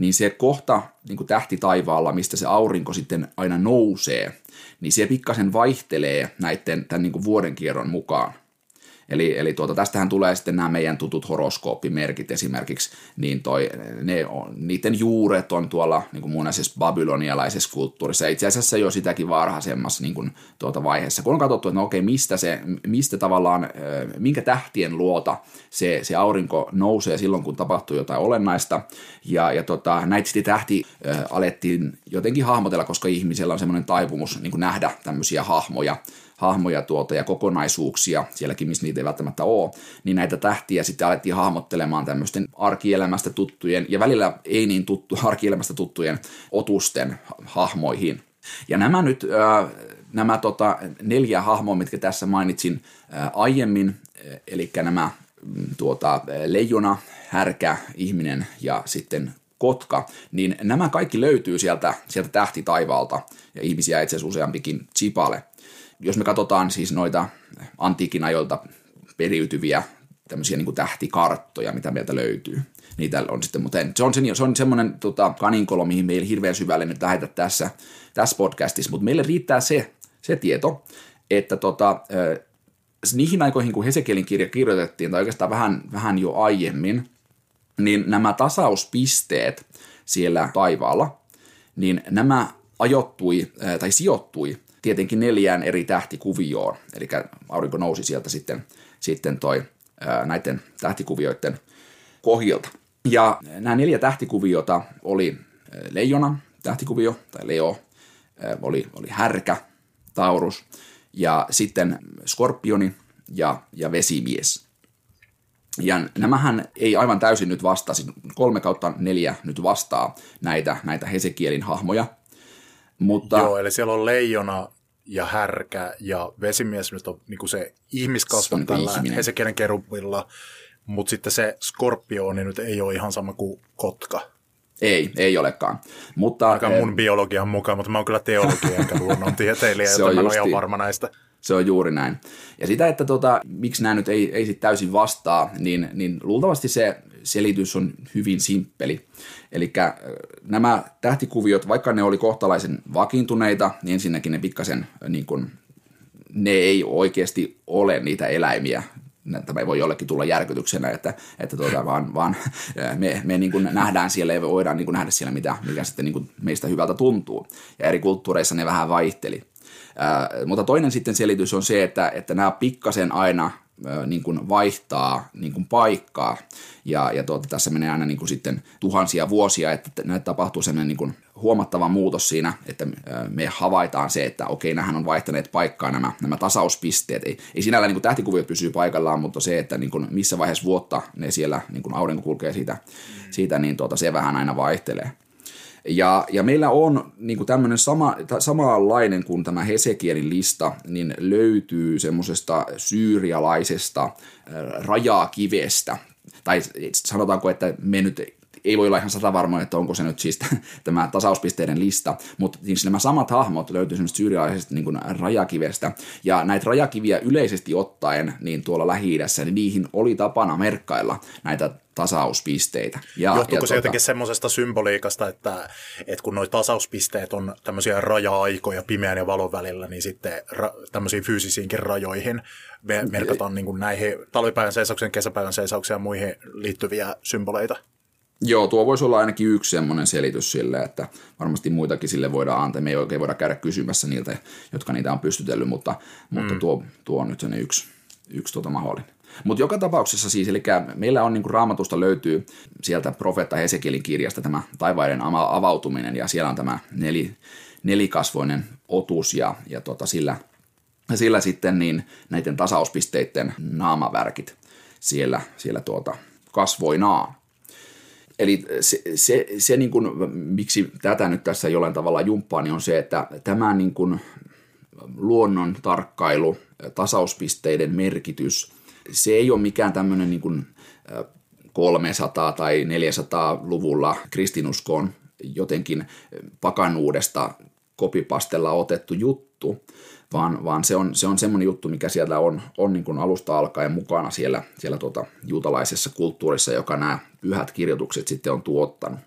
niin se kohta niin kuin tähtitaivaalla, mistä se aurinko sitten aina nousee, niin se pikkasen vaihtelee näiden tämän niin kuin vuodenkierron mukaan. Eli, eli tuota, tästähän tulee sitten nämä meidän tutut horoskooppimerkit esimerkiksi, niin toi, ne on, niiden juuret on tuolla niin kuin muinaisessa babylonialaisessa kulttuurissa, itse asiassa jo sitäkin varhaisemmassa niin kuin, tuota vaiheessa, kun on katsottu, että no okei, mistä, se, mistä tavallaan, minkä tähtien luota se, se aurinko nousee silloin, kun tapahtuu jotain olennaista, ja, ja tota, näitä sitten tähti alettiin jotenkin hahmotella, koska ihmisellä on semmoinen taipumus niin kuin nähdä tämmöisiä hahmoja, hahmoja tuota ja kokonaisuuksia, sielläkin missä niitä ei välttämättä ole, niin näitä tähtiä sitten alettiin hahmottelemaan tämmöisten arkielämästä tuttujen ja välillä ei niin tuttu, arkielämästä tuttujen otusten hahmoihin. Ja nämä nyt, nämä tota, neljä hahmoa, mitkä tässä mainitsin aiemmin, eli nämä mm, tuota, leijona, härkä, ihminen ja sitten kotka, niin nämä kaikki löytyy sieltä, sieltä tähtitaivaalta ja ihmisiä itse asiassa useampikin chipale jos me katsotaan siis noita antiikin ajoilta periytyviä tämmöisiä niin tähtikarttoja, mitä meiltä löytyy. Niitä on sitten, mutta se on, sen, se on semmoinen tota, kaninkolo, mihin meillä hirveän syvälle nyt lähetä tässä, tässä podcastissa, mutta meille riittää se, se tieto, että tota, niihin aikoihin, kun Hesekielin kirja kirjoitettiin, tai oikeastaan vähän, vähän jo aiemmin, niin nämä tasauspisteet siellä taivaalla, niin nämä ajoittui tai sijoittui tietenkin neljään eri tähtikuvioon, eli aurinko nousi sieltä sitten, sitten toi, näiden tähtikuvioiden kohilta. Ja nämä neljä tähtikuviota oli leijona tähtikuvio, tai Leo, oli, oli härkä, Taurus, ja sitten skorpioni ja, ja vesimies. Ja nämähän ei aivan täysin nyt vastaa, kolme kautta neljä nyt vastaa näitä, näitä Hesekielin hahmoja, mutta, Joo, eli siellä on leijona ja härkä ja vesimies nyt on niin kuin se Se niin kuin tällä. Hesekielen kerubilla, mutta sitten se skorpioni nyt ei ole ihan sama kuin kotka. Ei, ei olekaan. Mutta, Aika mun biologian mukaan, mutta mä oon kyllä teologia enkä luonnontieteilijä, joten mä en ole ihan varma näistä. Se on juuri näin. Ja sitä, että tota, miksi nämä nyt ei, ei sit täysin vastaa, niin, niin luultavasti se selitys on hyvin simppeli. Eli nämä tähtikuviot, vaikka ne oli kohtalaisen vakiintuneita, niin ensinnäkin ne pikkasen niin kun, ne ei oikeasti ole niitä eläimiä, tämä ei voi jollekin tulla järkytyksenä, että, että tuota, vaan, vaan me, me niin kuin nähdään siellä ja voidaan niin kuin nähdä siellä, mitä, mikä sitten niin kuin meistä hyvältä tuntuu. Ja eri kulttuureissa ne vähän vaihteli. Ää, mutta toinen sitten selitys on se, että, että nämä pikkasen aina niin kuin vaihtaa niin kuin paikkaa. Ja, ja tuota, tässä menee aina niin kuin sitten tuhansia vuosia, että näitä tapahtuu sellainen niin kuin huomattava muutos siinä, että me havaitaan se, että okei, nämähän on vaihtaneet paikkaa nämä, nämä tasauspisteet. Ei, ei sinällä niin kuin tähtikuviot pysyy paikallaan, mutta se, että niin kuin missä vaiheessa vuotta ne siellä, niin kuin aurinko kulkee siitä, siitä niin tuota, se vähän aina vaihtelee. Ja, ja meillä on niin tämmöinen sama, samanlainen kuin tämä Hesekielin lista, niin löytyy semmoisesta syyrialaisesta rajakivestä, tai sanotaanko, että me nyt ei voi olla ihan sata varma, että onko se nyt siis tämä tasauspisteiden lista, mutta siis nämä samat hahmot löytyy semmoista syyrialaisesta niin rajakivestä, ja näitä rajakiviä yleisesti ottaen, niin tuolla lähi niin niihin oli tapana merkkailla näitä tasauspisteitä. Ja, Johtuuko ja se tuota, jotenkin semmoisesta symboliikasta, että, että kun nuo tasauspisteet on tämmöisiä raja-aikoja pimeän ja valon välillä, niin sitten ra, tämmöisiin fyysisiinkin rajoihin me merkataan niin kuin näihin talvipäivän seisauksen, kesäpäivän seisauksen ja muihin liittyviä symboleita? Joo, tuo voisi olla ainakin yksi semmoinen selitys sille, että varmasti muitakin sille voidaan antaa. Me ei oikein voida käydä kysymässä niiltä, jotka niitä on pystytellyt, mutta, mm. mutta tuo, tuo on nyt sen yksi, yksi tuota mahdollinen. Mutta joka tapauksessa siis, eli meillä on niin kuin raamatusta löytyy sieltä profeetta Hesekielin kirjasta tämä taivaiden avautuminen, ja siellä on tämä neli, nelikasvoinen otus, ja, ja tota, sillä, sillä sitten niin näiden tasauspisteiden naamavärkit siellä, siellä tuota, kasvoinaan. Eli se, se, se niin kuin, miksi tätä nyt tässä jollain tavalla jumppaa, niin on se, että tämä niin kuin luonnon tarkkailu, tasauspisteiden merkitys, se ei ole mikään tämmöinen niin kuin 300- tai 400-luvulla kristinuskoon jotenkin pakanuudesta kopipastella otettu juttu, vaan, vaan se on, se on semmoinen juttu, mikä siellä on, on niin kuin alusta alkaen mukana siellä, siellä tuota juutalaisessa kulttuurissa, joka nämä pyhät kirjoitukset sitten on tuottanut.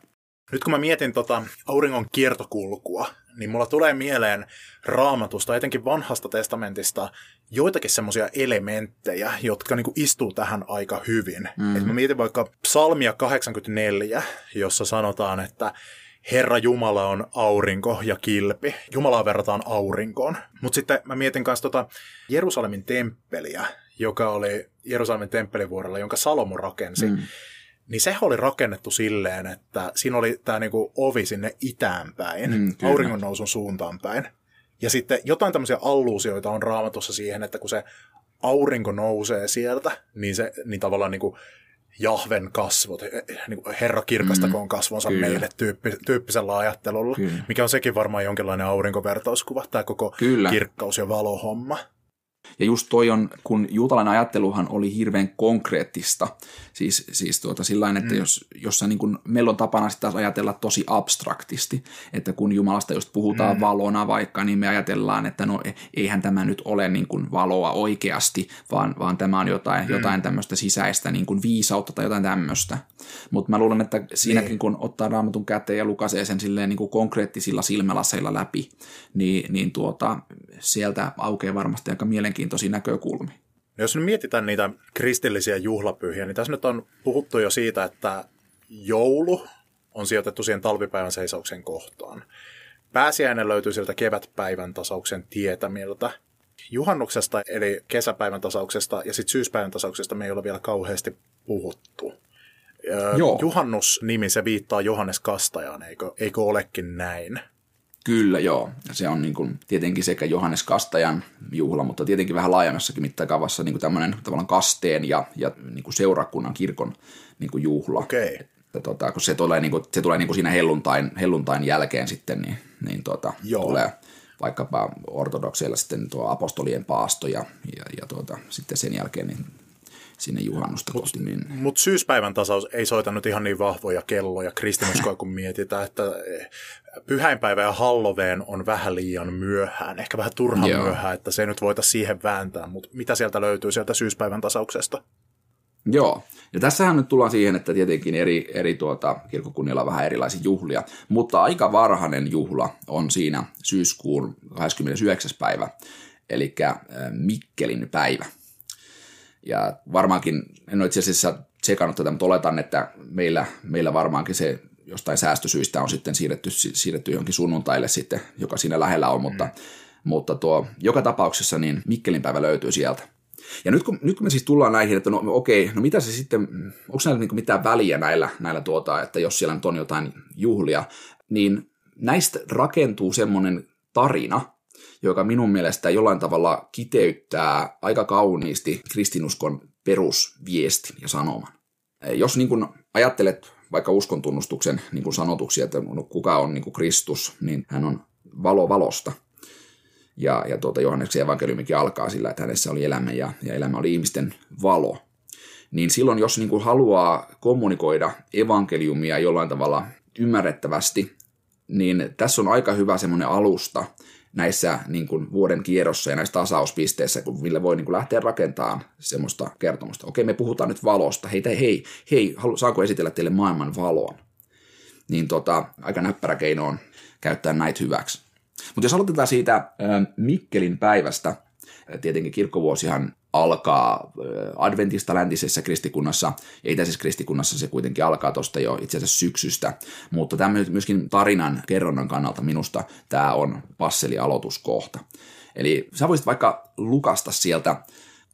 Nyt kun mä mietin tota auringon kiertokulkua, niin mulla tulee mieleen raamatusta, etenkin vanhasta testamentista, joitakin semmoisia elementtejä, jotka niinku istuu tähän aika hyvin. Mm. Et mä mietin vaikka psalmia 84, jossa sanotaan, että Herra Jumala on aurinko ja kilpi. Jumalaa verrataan aurinkoon. Mutta sitten mä mietin myös tota Jerusalemin temppeliä, joka oli Jerusalemin temppelivuorella, jonka Salomo rakensi. Mm. Niin se oli rakennettu silleen, että siinä oli tämä niinku ovi sinne itään päin, mm, auringon nousun suuntaan päin. Ja sitten jotain tämmöisiä alluusioita on raamatussa siihen, että kun se aurinko nousee sieltä, niin se niin tavallaan niinku Jahven kasvot, niin kuin Herra kirkastakoon mm, kasvonsa kyllä. meille tyyppi, tyyppisellä ajattelulla, kyllä. mikä on sekin varmaan jonkinlainen aurinkovertauskuva, tämä koko kyllä. kirkkaus- ja valohomma. Ja just toi on, kun juutalainen ajatteluhan oli hirveän konkreettista, siis, siis tuota sillain, että mm. jos, jos niin kun, meillä on tapana sitä ajatella tosi abstraktisti, että kun Jumalasta just puhutaan mm. valona vaikka, niin me ajatellaan, että no e, eihän tämä nyt ole niin kuin valoa oikeasti, vaan, vaan tämä on jotain, mm. jotain tämmöistä sisäistä niin kuin viisautta tai jotain tämmöistä. Mutta mä luulen, että siinäkin niin. kun ottaa raamatun käteen ja lukasee sen silleen niin kuin konkreettisilla silmälaseilla läpi, niin, niin tuota, sieltä aukeaa varmasti aika mielenkiintoisia näkökulmia. No jos nyt mietitään niitä kristillisiä juhlapyhiä, niin tässä nyt on puhuttu jo siitä, että joulu on sijoitettu siihen talvipäivän seisauksen kohtaan. Pääsiäinen löytyy sieltä kevätpäivän tasauksen tietämiltä. Juhannuksesta eli kesäpäivän tasauksesta ja sitten syyspäivän tasauksesta me ei ole vielä kauheasti puhuttu. Joo. Juhannus-nimi se viittaa Johannes Kastajaan, eikö, eikö olekin näin? Kyllä, joo. Se on niin kuin, tietenkin sekä Johannes Kastajan juhla, mutta tietenkin vähän laajemmassakin mittakaavassa niin kuin tämmöinen tavallaan kasteen ja, ja niin kuin seurakunnan kirkon niin kuin juhla. Okay. Että, tota, kun se tulee, niin kuin, se tulee niin kuin siinä helluntain, helluntain jälkeen sitten, niin, niin tota, tulee vaikkapa ortodokseilla sitten tuo apostolien paasto ja, ja, ja tuota, sitten sen jälkeen niin sinne juhannusta kohti mennä. Mutta syyspäivän tasaus ei soita nyt ihan niin vahvoja kelloja kristinuskoa, kun mietitään, että pyhäinpäivä ja Halloween on vähän liian myöhään, ehkä vähän turhan Joo. myöhään, että se nyt voitaisiin siihen vääntää, mutta mitä sieltä löytyy sieltä syyspäivän tasauksesta? Joo, ja tässähän nyt tullaan siihen, että tietenkin eri, eri tuota, kirkkokunnilla on vähän erilaisia juhlia, mutta aika varhainen juhla on siinä syyskuun 29. päivä, eli Mikkelin päivä. Ja varmaankin, en ole itse asiassa tsekannut tätä, mutta oletan, että meillä, meillä varmaankin se jostain säästösyistä on sitten siirretty, siirretty johonkin sunnuntaille sitten, joka siinä lähellä on, mutta, mm. mutta tuo, joka tapauksessa niin Mikkelin päivä löytyy sieltä. Ja nyt kun, nyt kun me siis tullaan näihin, että no okei, no mitä se sitten, onko näillä niin mitään väliä näillä, näillä tuota, että jos siellä nyt on jotain juhlia, niin näistä rakentuu semmoinen tarina, joka minun mielestä jollain tavalla kiteyttää aika kauniisti kristinuskon perusviestin ja sanoman. Jos niin ajattelet vaikka uskon tunnustuksen niin kuin sanotuksia, että no, kuka on niin kuin Kristus, niin hän on valo valosta. Ja, ja tuota Johanneksen evankeliumikin alkaa sillä, että hänessä oli elämä ja, ja elämä oli ihmisten valo. Niin silloin, jos niin kuin haluaa kommunikoida evankeliumia jollain tavalla ymmärrettävästi, niin tässä on aika hyvä semmoinen alusta näissä niin kuin vuoden kierrossa ja näissä tasauspisteissä, kun millä voi niin kuin lähteä rakentamaan semmoista kertomusta. Okei, me puhutaan nyt valosta. Hei, hei, hei, saanko esitellä teille maailman valon? Niin tota, aika näppärä keino on käyttää näitä hyväksi. Mutta jos aloitetaan siitä Mikkelin päivästä, tietenkin kirkkovuosihan alkaa adventista läntisessä kristikunnassa, ja itäisessä kristikunnassa se kuitenkin alkaa tuosta jo itse asiassa syksystä, mutta tämä myöskin tarinan kerronnan kannalta minusta tämä on passeli aloituskohta. Eli sä voisit vaikka lukasta sieltä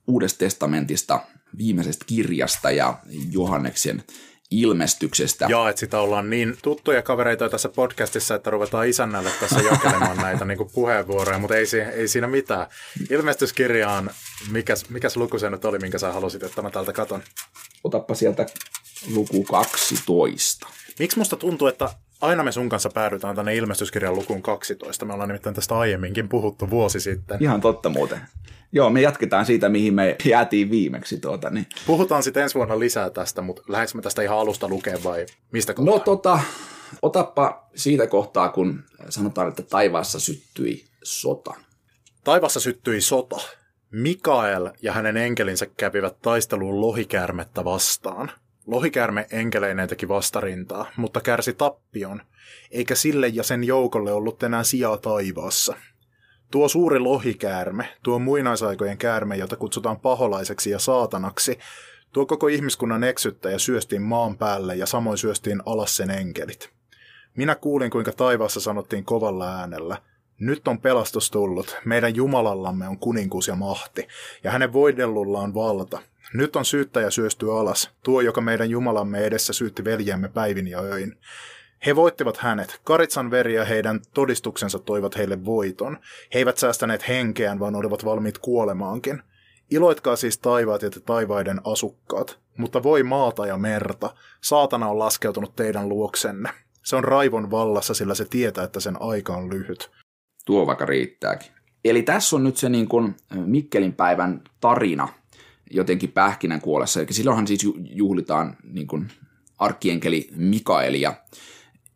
Uudesta testamentista viimeisestä kirjasta ja Johanneksen ilmestyksestä. Joo, että sitä ollaan niin tuttuja kavereita tässä podcastissa, että ruvetaan isännälle tässä jakelemaan näitä niin kuin puheenvuoroja, mutta ei, ei siinä mitään. Ilmestyskirjaan, mikäs, mikäs luku se nyt oli, minkä sä halusit, että mä täältä katon? Otappa sieltä luku 12. Miksi musta tuntuu, että aina me sun kanssa päädytään tänne ilmestyskirjan lukuun 12. Me ollaan nimittäin tästä aiemminkin puhuttu vuosi sitten. Ihan totta muuten. Joo, me jatketaan siitä, mihin me jäätiin viimeksi. Tuota, niin. Puhutaan sitten ensi vuonna lisää tästä, mutta lähdekö me tästä ihan alusta lukea vai mistä kohtaa? No tota, otappa siitä kohtaa, kun sanotaan, että taivaassa syttyi sota. Taivaassa syttyi sota. Mikael ja hänen enkelinsä kävivät taisteluun lohikäärmettä vastaan. Lohikäärme enkeleineen teki vastarintaa, mutta kärsi tappion, eikä sille ja sen joukolle ollut enää sijaa taivaassa. Tuo suuri lohikäärme, tuo muinaisaikojen käärme, jota kutsutaan paholaiseksi ja saatanaksi, tuo koko ihmiskunnan eksyttäjä syöstiin maan päälle ja samoin syöstiin alas sen enkelit. Minä kuulin, kuinka taivaassa sanottiin kovalla äänellä, nyt on pelastus tullut, meidän Jumalallamme on kuninkuus ja mahti, ja hänen voidellulla on valta. Nyt on syyttäjä syösty alas, tuo, joka meidän Jumalamme edessä syytti veljemme päivin ja öin. He voittivat hänet. Karitsan veri ja heidän todistuksensa toivat heille voiton. He eivät säästäneet henkeään, vaan olivat valmiit kuolemaankin. Iloitkaa siis taivaat ja te taivaiden asukkaat. Mutta voi maata ja merta. Saatana on laskeutunut teidän luoksenne. Se on raivon vallassa, sillä se tietää, että sen aika on lyhyt. Tuo vaikka riittääkin. Eli tässä on nyt se niin kuin Mikkelin päivän tarina jotenkin pähkinän kuolessa. Eli silloinhan siis juhlitaan niin kuin arkkienkeli Mikaelia,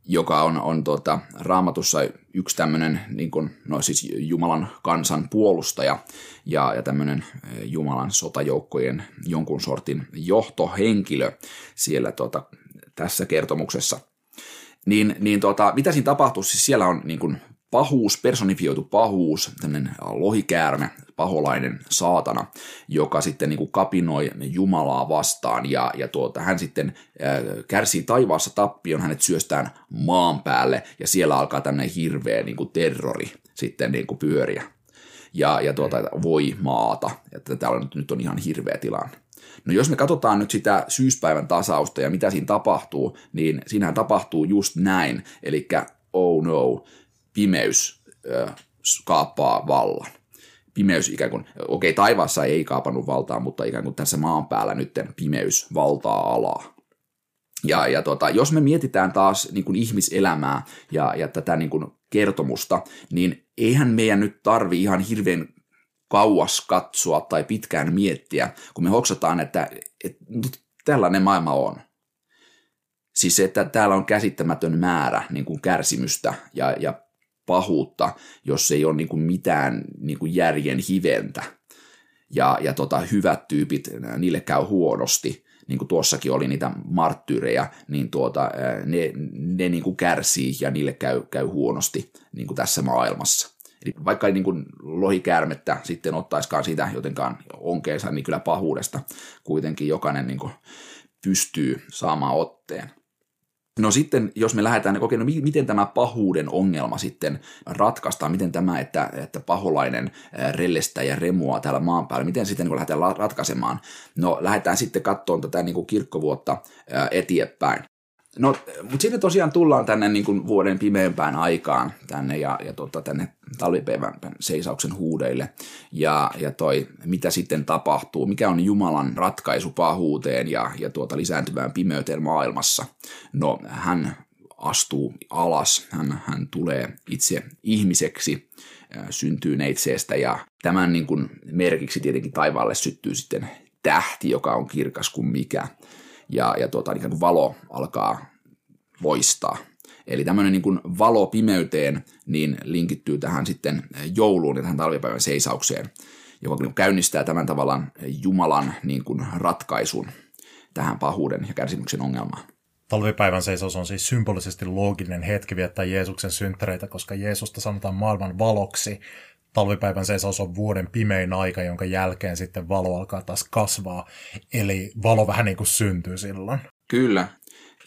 joka on, on tuota, raamatussa yksi tämmöinen niin kuin, no siis Jumalan kansan puolustaja ja, ja tämmöinen eh, Jumalan sotajoukkojen jonkun sortin johtohenkilö siellä tuota, tässä kertomuksessa. Niin, niin tuota, mitä siinä tapahtuu? Siis siellä on niin kuin pahuus, personifioitu pahuus, tämmöinen lohikäärme, paholainen saatana, joka sitten niin kuin kapinoi Jumalaa vastaan. Ja, ja tuota, hän sitten kärsii taivaassa tappion, hänet syöstään maan päälle ja siellä alkaa tämmöinen hirveä niin kuin terrori sitten niin kuin pyöriä. Ja, ja tuota, voi maata, että täällä nyt, nyt on ihan hirveä tilanne. No jos me katsotaan nyt sitä syyspäivän tasausta ja mitä siinä tapahtuu, niin siinähän tapahtuu just näin, eli oh no, pimeys äh, kaappaa vallan pimeys ikään kuin, okei taivaassa ei kaapannut valtaa, mutta ikään kuin tässä maan päällä nyt pimeys valtaa alaa. Ja, ja tota, jos me mietitään taas niin kuin ihmiselämää ja, ja tätä niin kuin kertomusta, niin eihän meidän nyt tarvi ihan hirveän kauas katsoa tai pitkään miettiä, kun me hoksataan, että, että tällainen maailma on. Siis että täällä on käsittämätön määrä niin kuin kärsimystä ja, ja pahuutta, jos ei ole niin kuin mitään niin kuin järjen hiventä. Ja, ja tota, hyvät tyypit, niille käy huonosti, niin kuin tuossakin oli niitä marttyyrejä, niin tuota, ne, ne niin kuin kärsii ja niille käy, käy huonosti niin kuin tässä maailmassa. Eli vaikka ei niin kuin lohikäärmettä sitten ottaiskaan sitä jotenkaan onkeensa, niin kyllä pahuudesta kuitenkin jokainen niin kuin pystyy saamaan otteen. No sitten, jos me lähdetään, niin okei, no miten tämä pahuuden ongelma sitten ratkaistaan, miten tämä, että, että paholainen rellestää ja remua täällä maan päällä, miten sitten niin lähdetään ratkaisemaan? No lähdetään sitten katsomaan tätä niin kuin kirkkovuotta eteenpäin. No, mutta sitten tosiaan tullaan tänne niin kuin vuoden pimeämpään aikaan tänne ja, ja tota, tänne talvipäivän seisauksen huudeille. Ja, ja toi, mitä sitten tapahtuu, mikä on Jumalan ratkaisu pahuuteen ja, ja tuota lisääntyvään pimeyteen maailmassa. No, hän astuu alas, hän, hän tulee itse ihmiseksi, syntyy neitseestä ja tämän niin kuin merkiksi tietenkin taivaalle syttyy sitten tähti, joka on kirkas kuin mikä ja, ja tuota, niin kuin valo alkaa loistaa. Eli tämmöinen niin kuin valo pimeyteen niin linkittyy tähän sitten jouluun ja tähän talvipäivän seisaukseen, joka käynnistää tämän tavallaan Jumalan niin kuin ratkaisun tähän pahuuden ja kärsimyksen ongelmaan. Talvipäivän seisaus on siis symbolisesti looginen hetki viettää Jeesuksen synttäreitä, koska Jeesusta sanotaan maailman valoksi. Talvipäivän seisaus on vuoden pimein aika, jonka jälkeen sitten valo alkaa taas kasvaa. Eli valo vähän niin kuin syntyy silloin. Kyllä,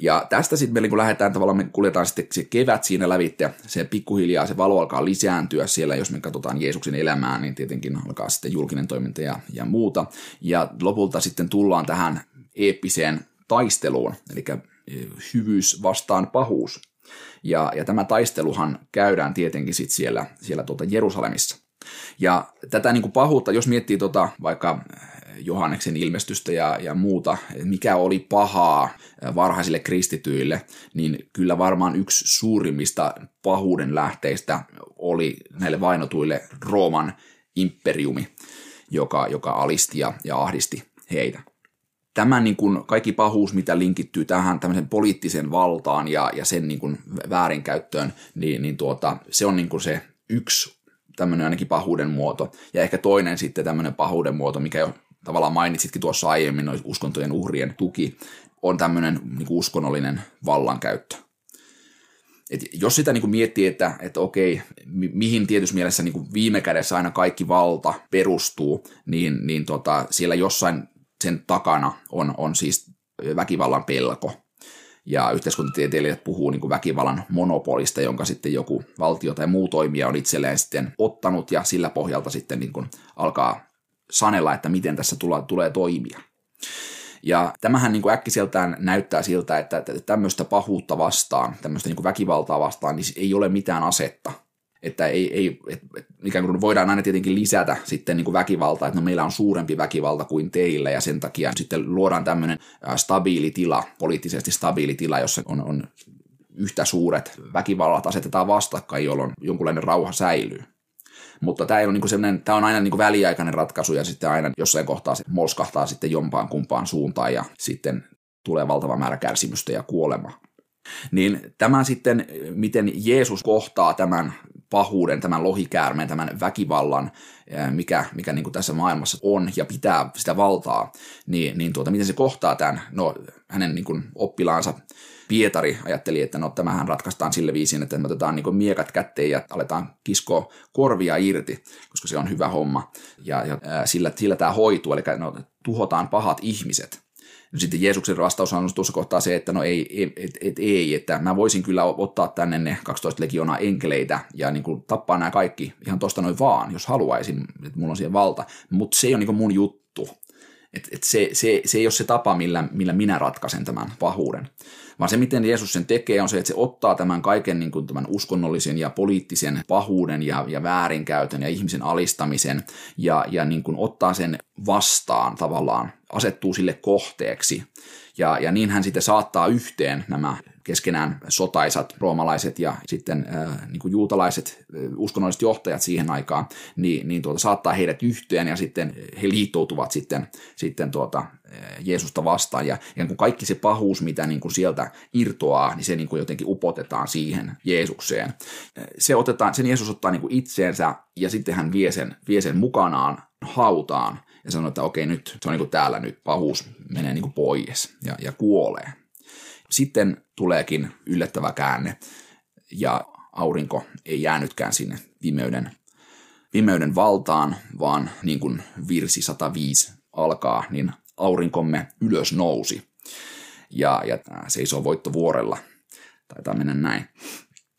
ja tästä sitten me kun lähdetään tavallaan, me kuljetaan sitten se kevät siinä lävitte, se pikkuhiljaa se valo alkaa lisääntyä siellä, jos me katsotaan Jeesuksen elämää, niin tietenkin alkaa sitten julkinen toiminta ja, ja muuta. Ja lopulta sitten tullaan tähän eeppiseen taisteluun, eli hyvyys vastaan pahuus. Ja, ja tämä taisteluhan käydään tietenkin sitten siellä, siellä tuota Jerusalemissa. Ja tätä niin kuin pahuutta, jos miettii tota, vaikka Johanneksen ilmestystä ja, ja muuta, mikä oli pahaa varhaisille kristityille, niin kyllä varmaan yksi suurimmista pahuuden lähteistä oli näille vainotuille Rooman imperiumi, joka, joka alisti ja, ja ahdisti heitä. Tämä niin kuin kaikki pahuus, mitä linkittyy tähän tämmöisen poliittisen valtaan ja, ja sen niin kuin väärinkäyttöön, niin, niin tuota, se on niin kuin se yksi tämmöinen ainakin pahuuden muoto. Ja ehkä toinen sitten tämmöinen pahuuden muoto, mikä jo tavallaan mainitsitkin tuossa aiemmin, uskontojen uhrien tuki, on tämmöinen niin kuin uskonnollinen vallankäyttö. Et jos sitä niin kuin miettii, että, että okei, mi- mihin tietyssä mielessä niin kuin viime kädessä aina kaikki valta perustuu, niin, niin tota, siellä jossain sen takana on, on siis väkivallan pelko. Ja yhteiskuntatieteilijät puhuu niin kuin väkivallan monopolista, jonka sitten joku valtio tai muu toimija on itselleen sitten ottanut ja sillä pohjalta sitten niin kuin alkaa sanella, että miten tässä tulee, tulee toimia. Ja tämähän niin kuin äkkiseltään näyttää siltä, että tämmöistä pahuutta vastaan, tämmöistä niin kuin väkivaltaa vastaan, niin ei ole mitään asetta. Että ei, ei, et, et, ikään kuin voidaan aina tietenkin lisätä sitten niin kuin väkivaltaa, että no meillä on suurempi väkivalta kuin teillä, ja sen takia sitten luodaan tämmöinen stabiili tila, poliittisesti stabiili tila, jossa on, on yhtä suuret väkivallat asetetaan vastakkain, jolloin jonkunlainen rauha säilyy. Mutta tämä, ei ole niinku sellainen, tämä on aina niinku väliaikainen ratkaisu ja sitten aina jossain kohtaa se molskahtaa sitten jompaan kumpaan suuntaan ja sitten tulee valtava määrä kärsimystä ja kuolemaa. Niin tämä sitten, miten Jeesus kohtaa tämän pahuuden, tämän lohikäärmeen, tämän väkivallan, mikä, mikä niin kuin tässä maailmassa on ja pitää sitä valtaa, niin, niin tuota, miten se kohtaa tämän, no hänen niin kuin oppilaansa Pietari ajatteli, että no tämähän ratkaistaan sille viisiin, että me otetaan niin miekat kätteen ja aletaan kiskoa korvia irti, koska se on hyvä homma. Ja, ja sillä, sillä tämä hoituu, eli no, tuhotaan pahat ihmiset. Sitten Jeesuksen vastaus on tuossa kohtaa se, että no ei, et, et, et, ei, että mä voisin kyllä ottaa tänne ne 12 legionaa enkeleitä ja niin kuin tappaa nämä kaikki ihan tosta noin vaan, jos haluaisin, että mulla on siihen valta. Mutta se ei ole niin mun juttu. Et, et se, se, se ei ole se tapa, millä, millä minä ratkaisen tämän pahuuden vaan se, miten Jeesus sen tekee, on se, että se ottaa tämän kaiken niin kuin tämän uskonnollisen ja poliittisen pahuuden ja, ja väärinkäytön ja ihmisen alistamisen ja, ja niin kuin ottaa sen vastaan tavallaan, asettuu sille kohteeksi. Ja, ja niin hän sitten saattaa yhteen nämä keskenään sotaisat roomalaiset ja sitten äh, niin kuin juutalaiset äh, uskonnolliset johtajat siihen aikaan, niin, niin tuota, saattaa heidät yhteen ja sitten he liittoutuvat sitten, sitten tuota, Jeesusta vastaan ja, ja kun kaikki se pahuus, mitä niin kuin sieltä irtoaa, niin se niin kuin jotenkin upotetaan siihen Jeesukseen. Se otetaan, sen Jeesus ottaa niin kuin itseensä ja sitten hän vie sen, vie sen mukanaan hautaan ja sanoo, että okei nyt se on niin kuin täällä nyt pahuus menee niin kuin pois ja, ja kuolee. Sitten tuleekin yllättävä käänne ja aurinko ei jäänytkään sinne pimeyden, pimeyden valtaan, vaan niin kuin virsi 105 alkaa, niin aurinkomme ylös nousi ja, ja seisoo voittovuorella. Taitaa mennä näin.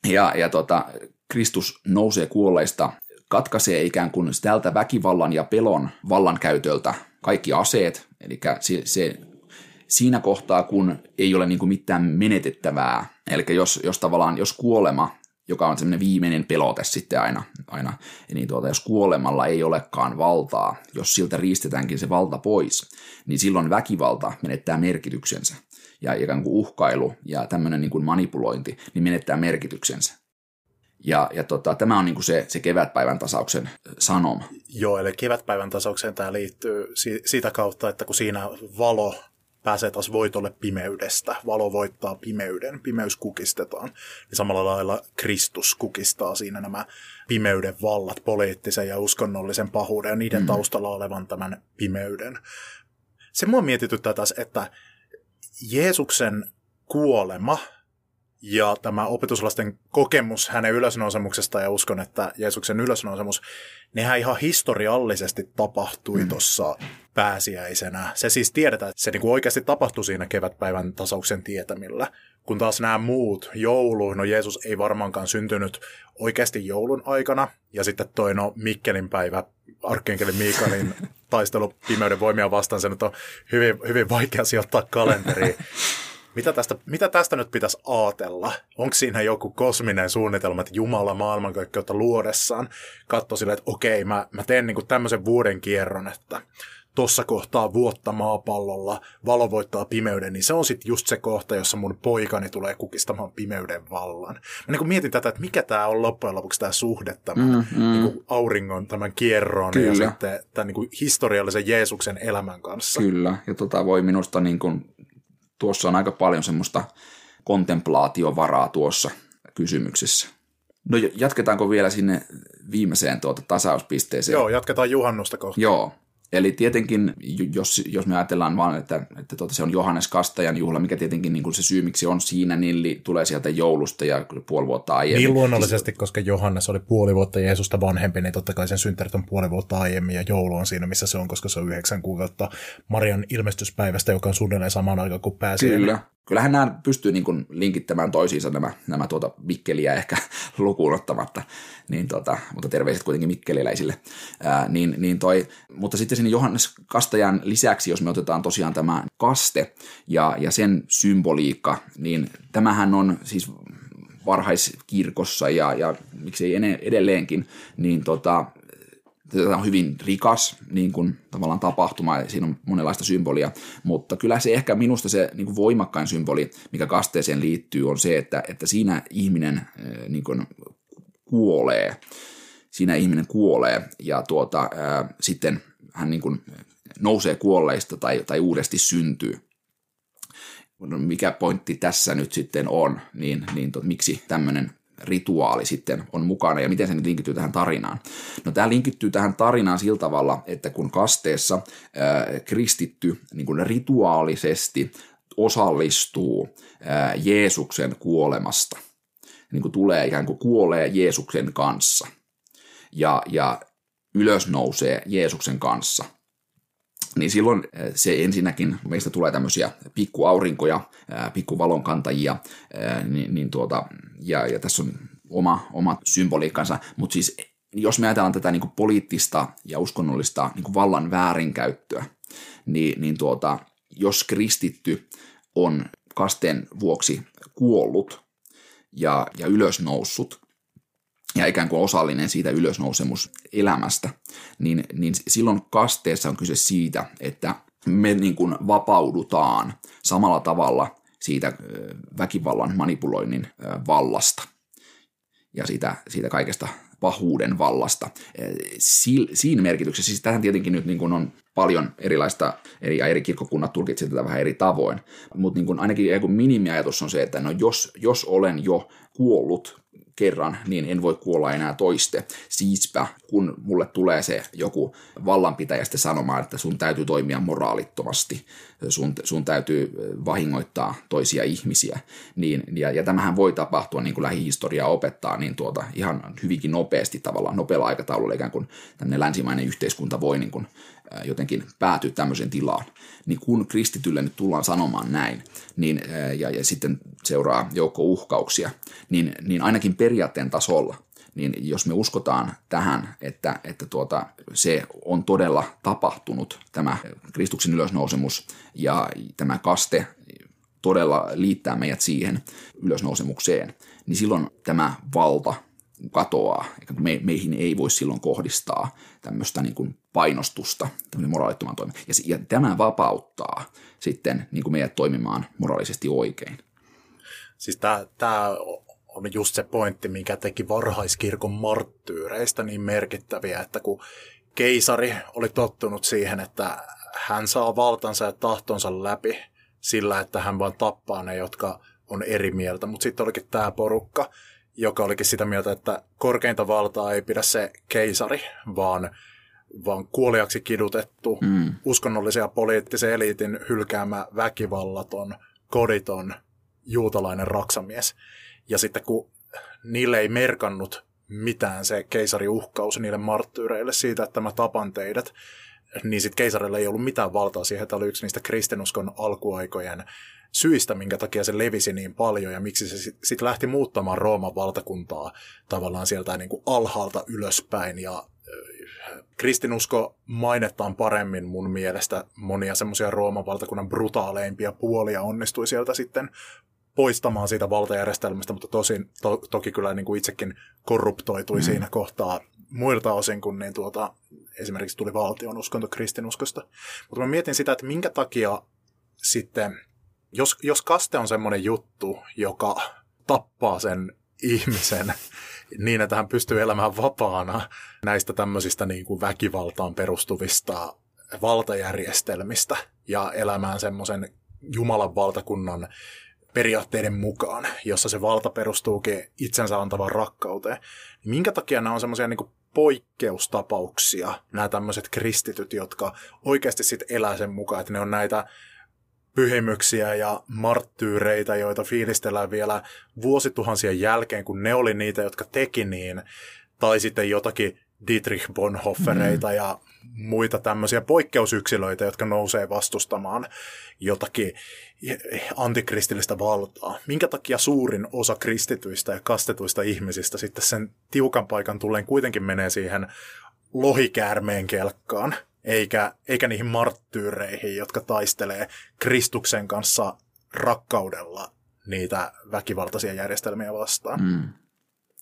Ja, ja tota, Kristus nousee kuolleista, katkaisee ikään kuin tältä väkivallan ja pelon vallankäytöltä kaikki aseet, eli se, se siinä kohtaa, kun ei ole niin kuin mitään menetettävää, eli jos, jos tavallaan, jos kuolema, joka on semmoinen viimeinen pelote sitten aina, aina niin tuota, jos kuolemalla ei olekaan valtaa, jos siltä riistetäänkin se valta pois, niin silloin väkivalta menettää merkityksensä. Ja ikään kuin uhkailu ja tämmöinen niin kuin manipulointi, niin menettää merkityksensä. Ja, ja tota, tämä on niin kuin se, se kevätpäivän tasauksen sanoma. Joo, eli kevätpäivän tasaukseen tämä liittyy si- sitä kautta, että kun siinä valo pääsee taas voitolle pimeydestä. Valo voittaa pimeyden, pimeys kukistetaan. Niin samalla lailla Kristus kukistaa siinä nämä pimeyden vallat, poliittisen ja uskonnollisen pahuuden ja niiden mm. taustalla olevan tämän pimeyden. Se mua mietityttää taas, että Jeesuksen kuolema ja tämä opetuslasten kokemus hänen ylösnousemuksesta ja uskon, että Jeesuksen ylösnousemus, nehän ihan historiallisesti tapahtui mm. tuossa pääsiäisenä. Se siis tiedetään, että se niinku oikeasti tapahtui siinä kevätpäivän tasauksen tietämillä. Kun taas nämä muut, joulu, no Jeesus ei varmaankaan syntynyt oikeasti joulun aikana. Ja sitten toi no Mikkelin päivä, arkkienkelin Miikaelin taistelu pimeyden voimia vastaan, se nyt on hyvin, hyvin vaikea sijoittaa kalenteriin. Mitä tästä, mitä tästä nyt pitäisi ajatella? Onko siinä joku kosminen suunnitelma, että Jumala maailmankaikkeutta luodessaan katsoi silleen, että okei, mä, mä teen niinku tämmöisen vuoden kierron, että tuossa kohtaa vuotta maapallolla, valo voittaa pimeyden, niin se on sitten just se kohta, jossa mun poikani tulee kukistamaan pimeyden vallan. Mä niin mietin tätä, että mikä tämä on loppujen lopuksi tämä suhde tämän mm, mm. Niin auringon, tämän kierron Kyllä. ja sitten tämän niin historiallisen Jeesuksen elämän kanssa. Kyllä, ja tota voi minusta niin kuin, tuossa on aika paljon semmoista kontemplaatiovaraa tuossa kysymyksessä. No jatketaanko vielä sinne viimeiseen tuota tasauspisteeseen? Joo, jatketaan juhannusta kohta. Joo, Eli tietenkin, jos, jos me ajatellaan vaan, että, että tuota, se on Johannes Kastajan juhla, mikä tietenkin niin kuin se syy, miksi on siinä, niin tulee sieltä joulusta ja puoli vuotta aiemmin. Niin luonnollisesti, koska Johannes oli puoli vuotta Jeesusta vanhempi, niin totta kai sen synttärit on puoli vuotta aiemmin ja joulu on siinä, missä se on, koska se on yhdeksän kuukautta Marian ilmestyspäivästä, joka on suunnilleen samaan aikaan kuin pääsi. Kyllä, kyllähän nämä pystyy niin kuin linkittämään toisiinsa nämä, nämä tuota Mikkeliä ehkä lukuun ottamatta, niin tota, mutta terveiset kuitenkin mikkeliläisille. Ää, niin, niin toi, mutta sitten sinne Johannes Kastajan lisäksi, jos me otetaan tosiaan tämä kaste ja, ja sen symboliikka, niin tämähän on siis varhaiskirkossa ja, ja miksei edelleenkin, niin tota, Tämä on hyvin rikas niin kuin, tavallaan tapahtuma ja siinä on monenlaista symbolia, mutta kyllä se ehkä minusta se niin kuin voimakkain symboli, mikä kasteeseen liittyy, on se, että, että siinä ihminen eh, niin kuin, kuolee. Siinä ihminen kuolee ja tuota, ää, sitten hän niin kuin, nousee kuolleista tai, tai uudesti syntyy. No, mikä pointti tässä nyt sitten on, niin, niin to, miksi tämmöinen rituaali sitten on mukana ja miten se nyt linkittyy tähän tarinaan. No tämä linkittyy tähän tarinaan sillä tavalla, että kun kasteessa ää, kristitty niin kuin rituaalisesti osallistuu ää, Jeesuksen kuolemasta, niin kuin tulee ikään kuin kuolee Jeesuksen kanssa ja, ja ylös nousee Jeesuksen kanssa – niin silloin se ensinnäkin, meistä tulee tämmöisiä pikkuaurinkoja, pikkuvalonkantajia, niin, niin tuota, ja, ja tässä on oma, oma symboliikkansa, mutta siis jos me ajatellaan tätä niin kuin poliittista ja uskonnollista niin kuin vallan väärinkäyttöä, niin, niin tuota, jos kristitty on kasteen vuoksi kuollut ja, ja ylösnoussut, ja ikään kuin osallinen siitä ylösnousemuselämästä, niin, niin silloin kasteessa on kyse siitä, että me niin kuin vapaudutaan samalla tavalla siitä väkivallan manipuloinnin vallasta ja siitä, siitä kaikesta pahuuden vallasta. Siinä merkityksessä, siis tähän tietenkin nyt niin kuin on paljon erilaista, eri, eri kirkkokunnat tulkitsevat tätä vähän eri tavoin, mutta niin ainakin minimiajatus on se, että no jos, jos olen jo kuollut kerran, niin en voi kuolla enää toiste. Siispä, kun mulle tulee se joku vallanpitäjä sitten sanomaan, että sun täytyy toimia moraalittomasti, sun, sun täytyy vahingoittaa toisia ihmisiä, niin, ja, ja tämähän voi tapahtua, niin kuin lähihistoria opettaa, niin tuota, ihan hyvinkin nopeasti tavallaan, nopealla aikataululla ikään kuin tämmöinen länsimainen yhteiskunta voi niin kuin, jotenkin päätyä tämmöiseen tilaan. Niin kun kristitylle nyt tullaan sanomaan näin, niin, ja, ja sitten seuraa joukko uhkauksia, niin, niin ainakin periaatteen tasolla, niin jos me uskotaan tähän, että, että tuota, se on todella tapahtunut, tämä Kristuksen ylösnousemus ja tämä kaste todella liittää meidät siihen ylösnousemukseen, niin silloin tämä valta katoaa. Me, meihin ei voi silloin kohdistaa tämmöistä niin kuin painostusta, tämmöinen moraalittoman toimi. Ja, ja tämä vapauttaa sitten niin kuin meidät toimimaan moraalisesti oikein. Siis tämä on just se pointti, mikä teki varhaiskirkon marttyyreistä niin merkittäviä, että kun keisari oli tottunut siihen, että hän saa valtansa ja tahtonsa läpi sillä, että hän vaan tappaa ne, jotka on eri mieltä. Mutta sitten olikin tämä porukka, joka olikin sitä mieltä, että korkeinta valtaa ei pidä se keisari, vaan, vaan kuoliaksi kidutettu, mm. uskonnollisen ja poliittisen eliitin hylkäämä väkivallaton, koditon, juutalainen raksamies. Ja sitten kun niille ei merkannut mitään se keisari uhkaus niille marttyyreille siitä, että mä tapan teidät, niin sitten keisarille ei ollut mitään valtaa siihen, että oli yksi niistä kristinuskon alkuaikojen syistä, minkä takia se levisi niin paljon ja miksi se sitten sit lähti muuttamaan Rooman valtakuntaa tavallaan sieltä niin kuin alhaalta ylöspäin ja kristinusko mainettaan paremmin mun mielestä monia semmoisia Rooman valtakunnan brutaaleimpia puolia onnistui sieltä sitten poistamaan siitä valtajärjestelmästä, mutta tosin to, toki kyllä niin kuin itsekin korruptoitui mm. siinä kohtaa muilta osin, kun niin tuota, esimerkiksi tuli valtion uskonto kristinuskosta. Mutta mä mietin sitä, että minkä takia sitten jos, jos kaste on semmoinen juttu, joka tappaa sen ihmisen niin, että hän pystyy elämään vapaana näistä tämmöisistä niin kuin väkivaltaan perustuvista valtajärjestelmistä ja elämään semmoisen Jumalan valtakunnan periaatteiden mukaan, jossa se valta perustuukin itsensä antavaan rakkauteen. Minkä takia nämä on semmoisia niin poikkeustapauksia, nämä tämmöiset kristityt, jotka oikeasti sitten elää sen mukaan, että ne on näitä pyhimyksiä ja marttyyreitä, joita fiilistellään vielä vuosituhansien jälkeen, kun ne oli niitä, jotka teki niin, tai sitten jotakin Dietrich Bonhoeffereita mm. ja muita tämmöisiä poikkeusyksilöitä, jotka nousee vastustamaan jotakin antikristillistä valtaa. Minkä takia suurin osa kristityistä ja kastetuista ihmisistä sitten sen tiukan paikan tulleen kuitenkin menee siihen lohikäärmeen kelkkaan, eikä, eikä niihin marttyyreihin, jotka taistelee Kristuksen kanssa rakkaudella niitä väkivaltaisia järjestelmiä vastaan. Mm.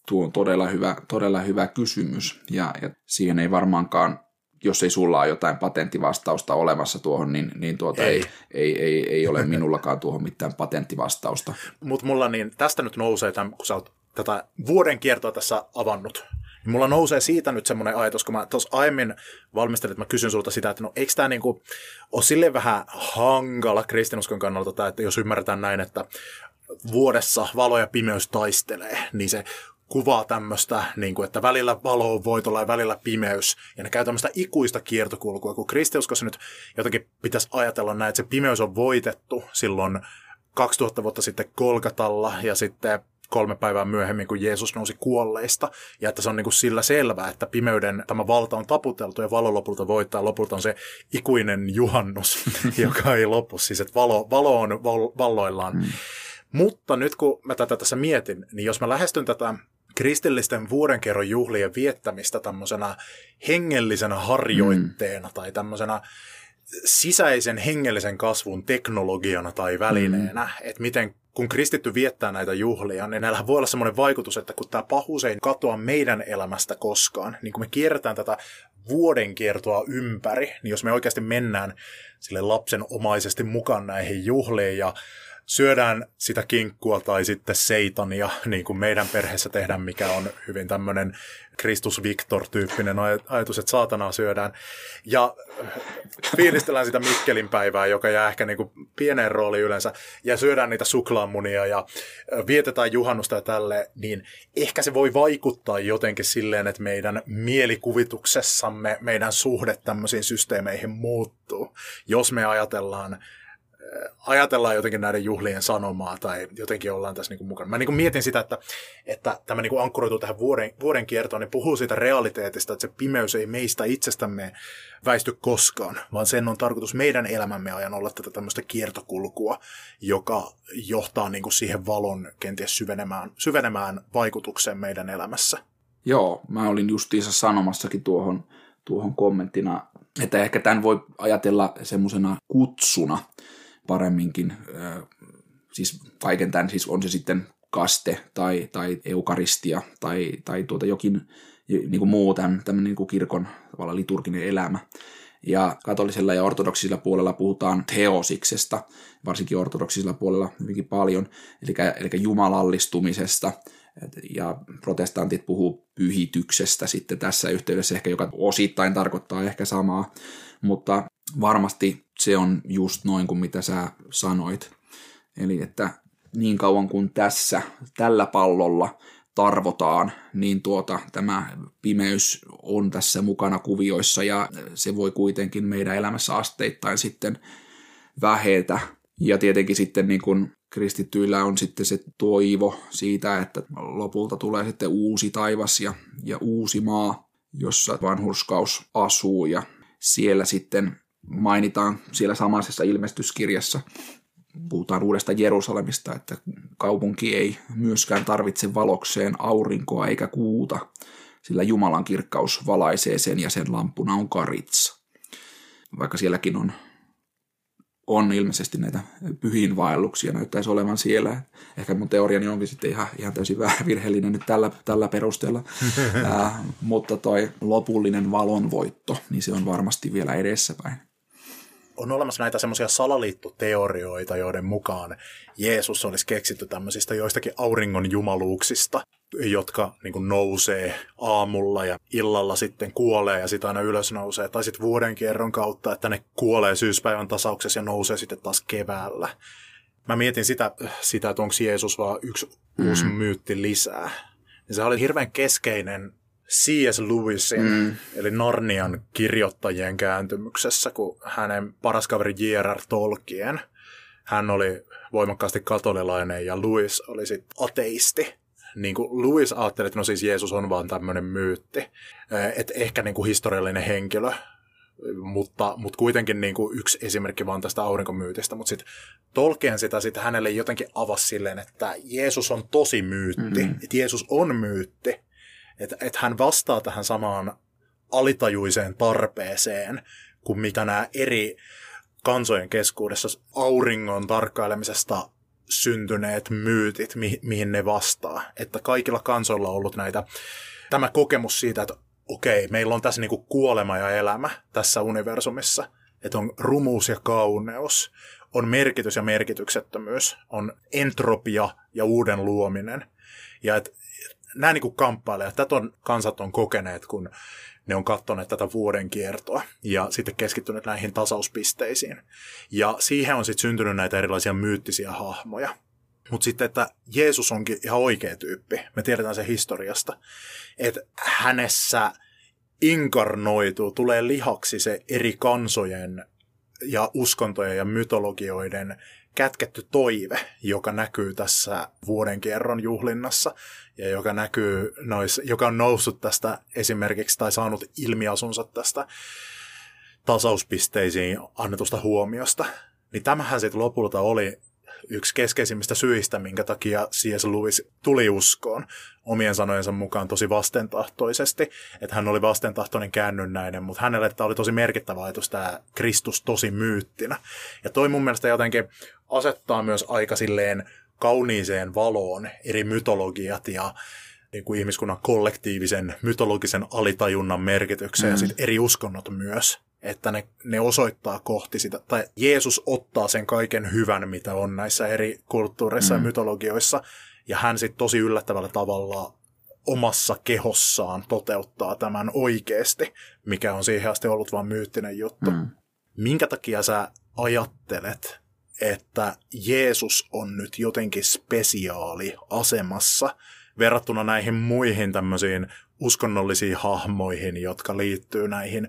Tuo on todella hyvä, todella hyvä kysymys, ja, ja siihen ei varmaankaan jos ei sulla ole jotain patenttivastausta olemassa tuohon, niin, niin tuota ei. Ei, ei, ei, ole minullakaan tuohon mitään patenttivastausta. Mutta mulla niin, tästä nyt nousee, tämän, kun sä oot tätä vuoden kiertoa tässä avannut, niin mulla nousee siitä nyt semmoinen ajatus, kun mä tuossa aiemmin valmistelin, että mä kysyn sulta sitä, että no eikö tämä niinku ole silleen vähän hankala kristinuskon kannalta, tai että jos ymmärretään näin, että vuodessa valo ja pimeys taistelee, niin se kuvaa tämmöistä, niin kuin, että välillä valo on voitolla ja välillä pimeys. Ja ne käy tämmöistä ikuista kiertokulkua, kun kristiuskossa nyt jotenkin pitäisi ajatella näin, että se pimeys on voitettu silloin 2000 vuotta sitten Kolkatalla ja sitten kolme päivää myöhemmin, kun Jeesus nousi kuolleista, ja että se on niin kuin sillä selvää, että pimeyden tämä valta on taputeltu ja valo lopulta voittaa. Lopulta on se ikuinen juhannus, joka ei lopu, siis että valo, valo on valloillaan. Mm. Mutta nyt kun mä tätä tässä mietin, niin jos mä lähestyn tätä kristillisten vuodenkerron juhlien viettämistä tämmöisenä hengellisenä harjoitteena mm. tai tämmöisenä sisäisen hengellisen kasvun teknologiana tai välineenä, mm. että miten kun kristitty viettää näitä juhlia, niin näillä voi olla semmoinen vaikutus, että kun tämä pahuus ei katoa meidän elämästä koskaan, niin kun me kierretään tätä vuoden kiertoa ympäri, niin jos me oikeasti mennään sille lapsen omaisesti mukaan näihin juhliin ja syödään sitä kinkkua tai sitten seitania, niin kuin meidän perheessä tehdään, mikä on hyvin tämmöinen Kristus Victor-tyyppinen ajatus, että saatanaa syödään. Ja fiilistellään sitä Mikkelin päivää, joka jää ehkä niin kuin pieneen rooliin yleensä, ja syödään niitä suklaamunia ja vietetään juhannusta ja tälle, niin ehkä se voi vaikuttaa jotenkin silleen, että meidän mielikuvituksessamme meidän suhde tämmöisiin systeemeihin muuttuu. Jos me ajatellaan ajatellaan jotenkin näiden juhlien sanomaa tai jotenkin ollaan tässä niin kuin mukana. Mä niin kuin mietin sitä, että, että tämä niin kuin ankkuroituu tähän vuoden, vuoden kiertoon, niin puhuu siitä realiteetista, että se pimeys ei meistä itsestämme väisty koskaan, vaan sen on tarkoitus meidän elämämme ajan olla tätä tämmöistä kiertokulkua, joka johtaa niin kuin siihen valon kenties syvenemään, syvenemään vaikutukseen meidän elämässä. Joo, mä olin justiinsa sanomassakin tuohon, tuohon kommenttina, että ehkä tämän voi ajatella semmoisena kutsuna paremminkin. Siis kaiken tämän, siis on se sitten kaste tai, tai eukaristia tai, tai tuota jokin niin kuin muu tämän, tämän niin kuin kirkon tavalla liturginen elämä. Ja katolisella ja ortodoksisella puolella puhutaan teosiksesta, varsinkin ortodoksisella puolella hyvinkin paljon, eli, eli jumalallistumisesta. Ja protestantit puhuu pyhityksestä sitten tässä yhteydessä ehkä, joka osittain tarkoittaa ehkä samaa, mutta varmasti se on just noin kuin mitä sä sanoit. Eli että niin kauan kuin tässä, tällä pallolla tarvotaan, niin tuota, tämä pimeys on tässä mukana kuvioissa ja se voi kuitenkin meidän elämässä asteittain sitten vähetä. Ja tietenkin sitten niin kuin kristittyillä on sitten se toivo siitä, että lopulta tulee sitten uusi taivas ja, ja uusi maa, jossa vanhurskaus asuu ja siellä sitten mainitaan siellä samaisessa ilmestyskirjassa, puhutaan uudesta Jerusalemista, että kaupunki ei myöskään tarvitse valokseen aurinkoa eikä kuuta, sillä Jumalan kirkkaus valaisee sen ja sen lampuna on karitsa. Vaikka sielläkin on, on ilmeisesti näitä pyhiinvaelluksia, näyttäisi olevan siellä. Ehkä mun teoriani onkin sitten ihan, ihan täysin virheellinen nyt tällä, tällä perusteella. Ää, mutta toi lopullinen valonvoitto, niin se on varmasti vielä edessäpäin on olemassa näitä semmoisia salaliittoteorioita, joiden mukaan Jeesus olisi keksitty tämmöisistä joistakin auringon jumaluuksista, jotka niin nousee aamulla ja illalla sitten kuolee ja sitten aina ylös nousee. Tai sitten vuoden kierron kautta, että ne kuolee syyspäivän tasauksessa ja nousee sitten taas keväällä. Mä mietin sitä, sitä että onko Jeesus vaan yksi mm. uusi myytti lisää. Ja se oli hirveän keskeinen C.S. Lewisin, mm. eli Narnian kirjoittajien kääntymyksessä, kun hänen paras kaveri J.R.R. Tolkien, hän oli voimakkaasti katolilainen ja Lewis oli sitten ateisti. Niin kuin Lewis ajatteli, että no siis Jeesus on vaan tämmöinen myytti, että ehkä niin kuin historiallinen henkilö, mutta, mutta kuitenkin niin kuin yksi esimerkki vaan tästä aurinkomyytistä. Mutta sitten Tolkien sitä sitten hänelle jotenkin avasi silleen, että Jeesus on tosi myytti, mm-hmm. että Jeesus on myytti, että et hän vastaa tähän samaan alitajuiseen tarpeeseen, kuin mitä nämä eri kansojen keskuudessa auringon tarkkailemisesta syntyneet myytit, mi- mihin ne vastaa. Että kaikilla kansoilla on ollut näitä, tämä kokemus siitä, että okei, meillä on tässä niinku kuolema ja elämä tässä universumissa. Että on rumuus ja kauneus, on merkitys ja merkityksettömyys, on entropia ja uuden luominen. Ja että nämä niin kuin kamppailee. Tätä on, kansat on kokeneet, kun ne on katsoneet tätä vuoden kiertoa ja sitten keskittyneet näihin tasauspisteisiin. Ja siihen on sitten syntynyt näitä erilaisia myyttisiä hahmoja. Mutta sitten, että Jeesus onkin ihan oikea tyyppi. Me tiedetään se historiasta. Että hänessä inkarnoituu, tulee lihaksi se eri kansojen ja uskontojen ja mytologioiden kätketty toive, joka näkyy tässä vuoden kierron juhlinnassa ja joka näkyy nois, joka on noussut tästä esimerkiksi tai saanut ilmiasunsa tästä tasauspisteisiin annetusta huomiosta. Niin tämähän sitten lopulta oli yksi keskeisimmistä syistä, minkä takia C.S. Lewis tuli uskoon omien sanojensa mukaan tosi vastentahtoisesti, että hän oli vastentahtoinen käännynnäinen, mutta hänelle tämä oli tosi merkittävä ajatus tämä Kristus tosi myyttinä. Ja toi mun mielestä jotenkin asettaa myös aika silleen kauniiseen valoon eri mytologiat ja niin kuin ihmiskunnan kollektiivisen mytologisen alitajunnan merkityksen mm. ja sitten eri uskonnot myös. Että ne, ne osoittaa kohti sitä, tai Jeesus ottaa sen kaiken hyvän, mitä on näissä eri kulttuureissa mm. ja mytologioissa, ja hän sitten tosi yllättävällä tavalla omassa kehossaan toteuttaa tämän oikeasti, mikä on siihen asti ollut vain myyttinen juttu. Mm. Minkä takia sä ajattelet, että Jeesus on nyt jotenkin spesiaali asemassa verrattuna näihin muihin tämmöisiin uskonnollisiin hahmoihin, jotka liittyy näihin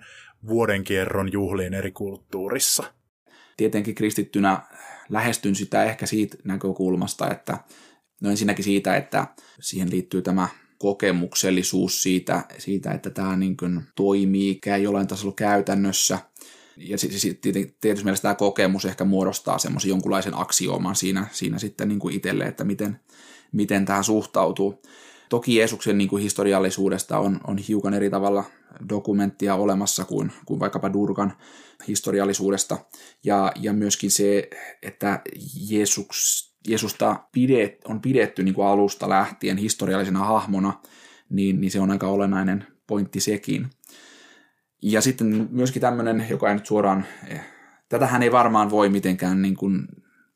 vuodenkierron juhliin eri kulttuurissa. Tietenkin kristittynä lähestyn sitä ehkä siitä näkökulmasta, että no ensinnäkin siitä, että siihen liittyy tämä kokemuksellisuus siitä, siitä että tämä niin kuin toimii jollain tasolla käytännössä. Ja tietysti mielessä tämä kokemus ehkä muodostaa semmoisen jonkunlaisen aksiooman siinä, siinä sitten niin kuin itselle, että miten, miten tähän suhtautuu. Toki Jeesuksen niin kuin historiallisuudesta on, on hiukan eri tavalla dokumenttia olemassa kuin, kuin vaikkapa Durgan historiallisuudesta. Ja, ja myöskin se, että Jeesus, Jeesusta pidet, on pidetty niin kuin alusta lähtien historiallisena hahmona, niin, niin se on aika olennainen pointti sekin. Ja sitten myöskin tämmöinen, joka ei nyt suoraan, eh, tätähän ei varmaan voi mitenkään, niin kuin,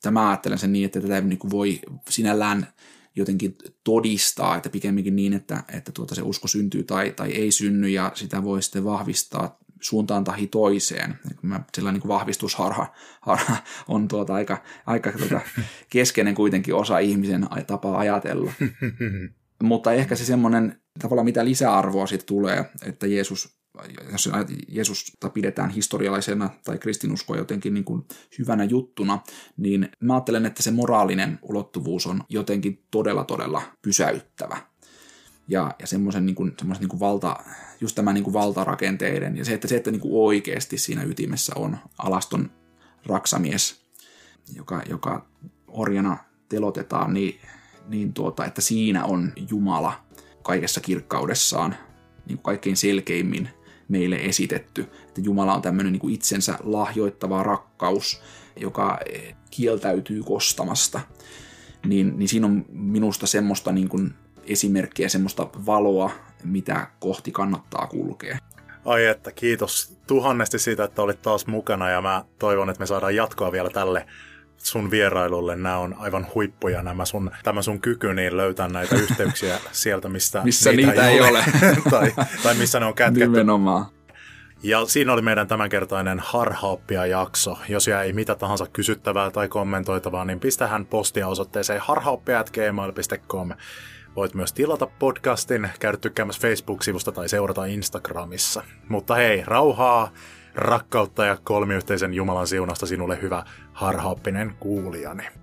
tämä ajattelen sen niin, että tätä ei niin kuin voi sinällään jotenkin todistaa, että pikemminkin niin, että, että tuota se usko syntyy tai, tai ei synny ja sitä voi sitten vahvistaa suuntaan tahi toiseen. Sellainen niin vahvistusharha harha on tuota aika, aika tuota keskeinen kuitenkin osa ihmisen tapaa ajatella. Mutta ehkä se semmoinen tavallaan mitä lisäarvoa siitä tulee, että Jeesus jos Jeesusta pidetään historiallisena tai kristinuskoa jotenkin niin kuin hyvänä juttuna, niin mä ajattelen, että se moraalinen ulottuvuus on jotenkin todella todella pysäyttävä. Ja, ja semmoisen niin niin valta, just tämä niin kuin valtarakenteiden ja se, että, se, että niin kuin oikeasti siinä ytimessä on alaston raksamies, joka, joka orjana telotetaan, niin, niin tuota, että siinä on Jumala kaikessa kirkkaudessaan niin kuin kaikkein selkeimmin meille esitetty. Että Jumala on tämmöinen niin itsensä lahjoittava rakkaus, joka eh, kieltäytyy kostamasta. Niin, niin siinä on minusta semmoista niin kuin esimerkkiä, semmoista valoa, mitä kohti kannattaa kulkea. Ai että, kiitos tuhannesti siitä, että olit taas mukana ja mä toivon, että me saadaan jatkoa vielä tälle sun vierailulle. Nämä on aivan huippuja nämä sun, tämä sun kyky niin löytää näitä yhteyksiä sieltä, mistä missä niitä, niitä ei ole. ole. tai, tai missä ne on kätketty. Nimenomaan. Ja siinä oli meidän tämänkertainen harhaoppia jakso. Jos jäi mitä tahansa kysyttävää tai kommentoitavaa, niin pistähän postia osoitteeseen harhaoppia.gmail.com. Voit myös tilata podcastin, käydä tykkäämässä Facebook-sivusta tai seurata Instagramissa. Mutta hei, rauhaa, rakkautta ja kolmiyhteisen Jumalan siunasta sinulle hyvä harhaoppinen kuulijani.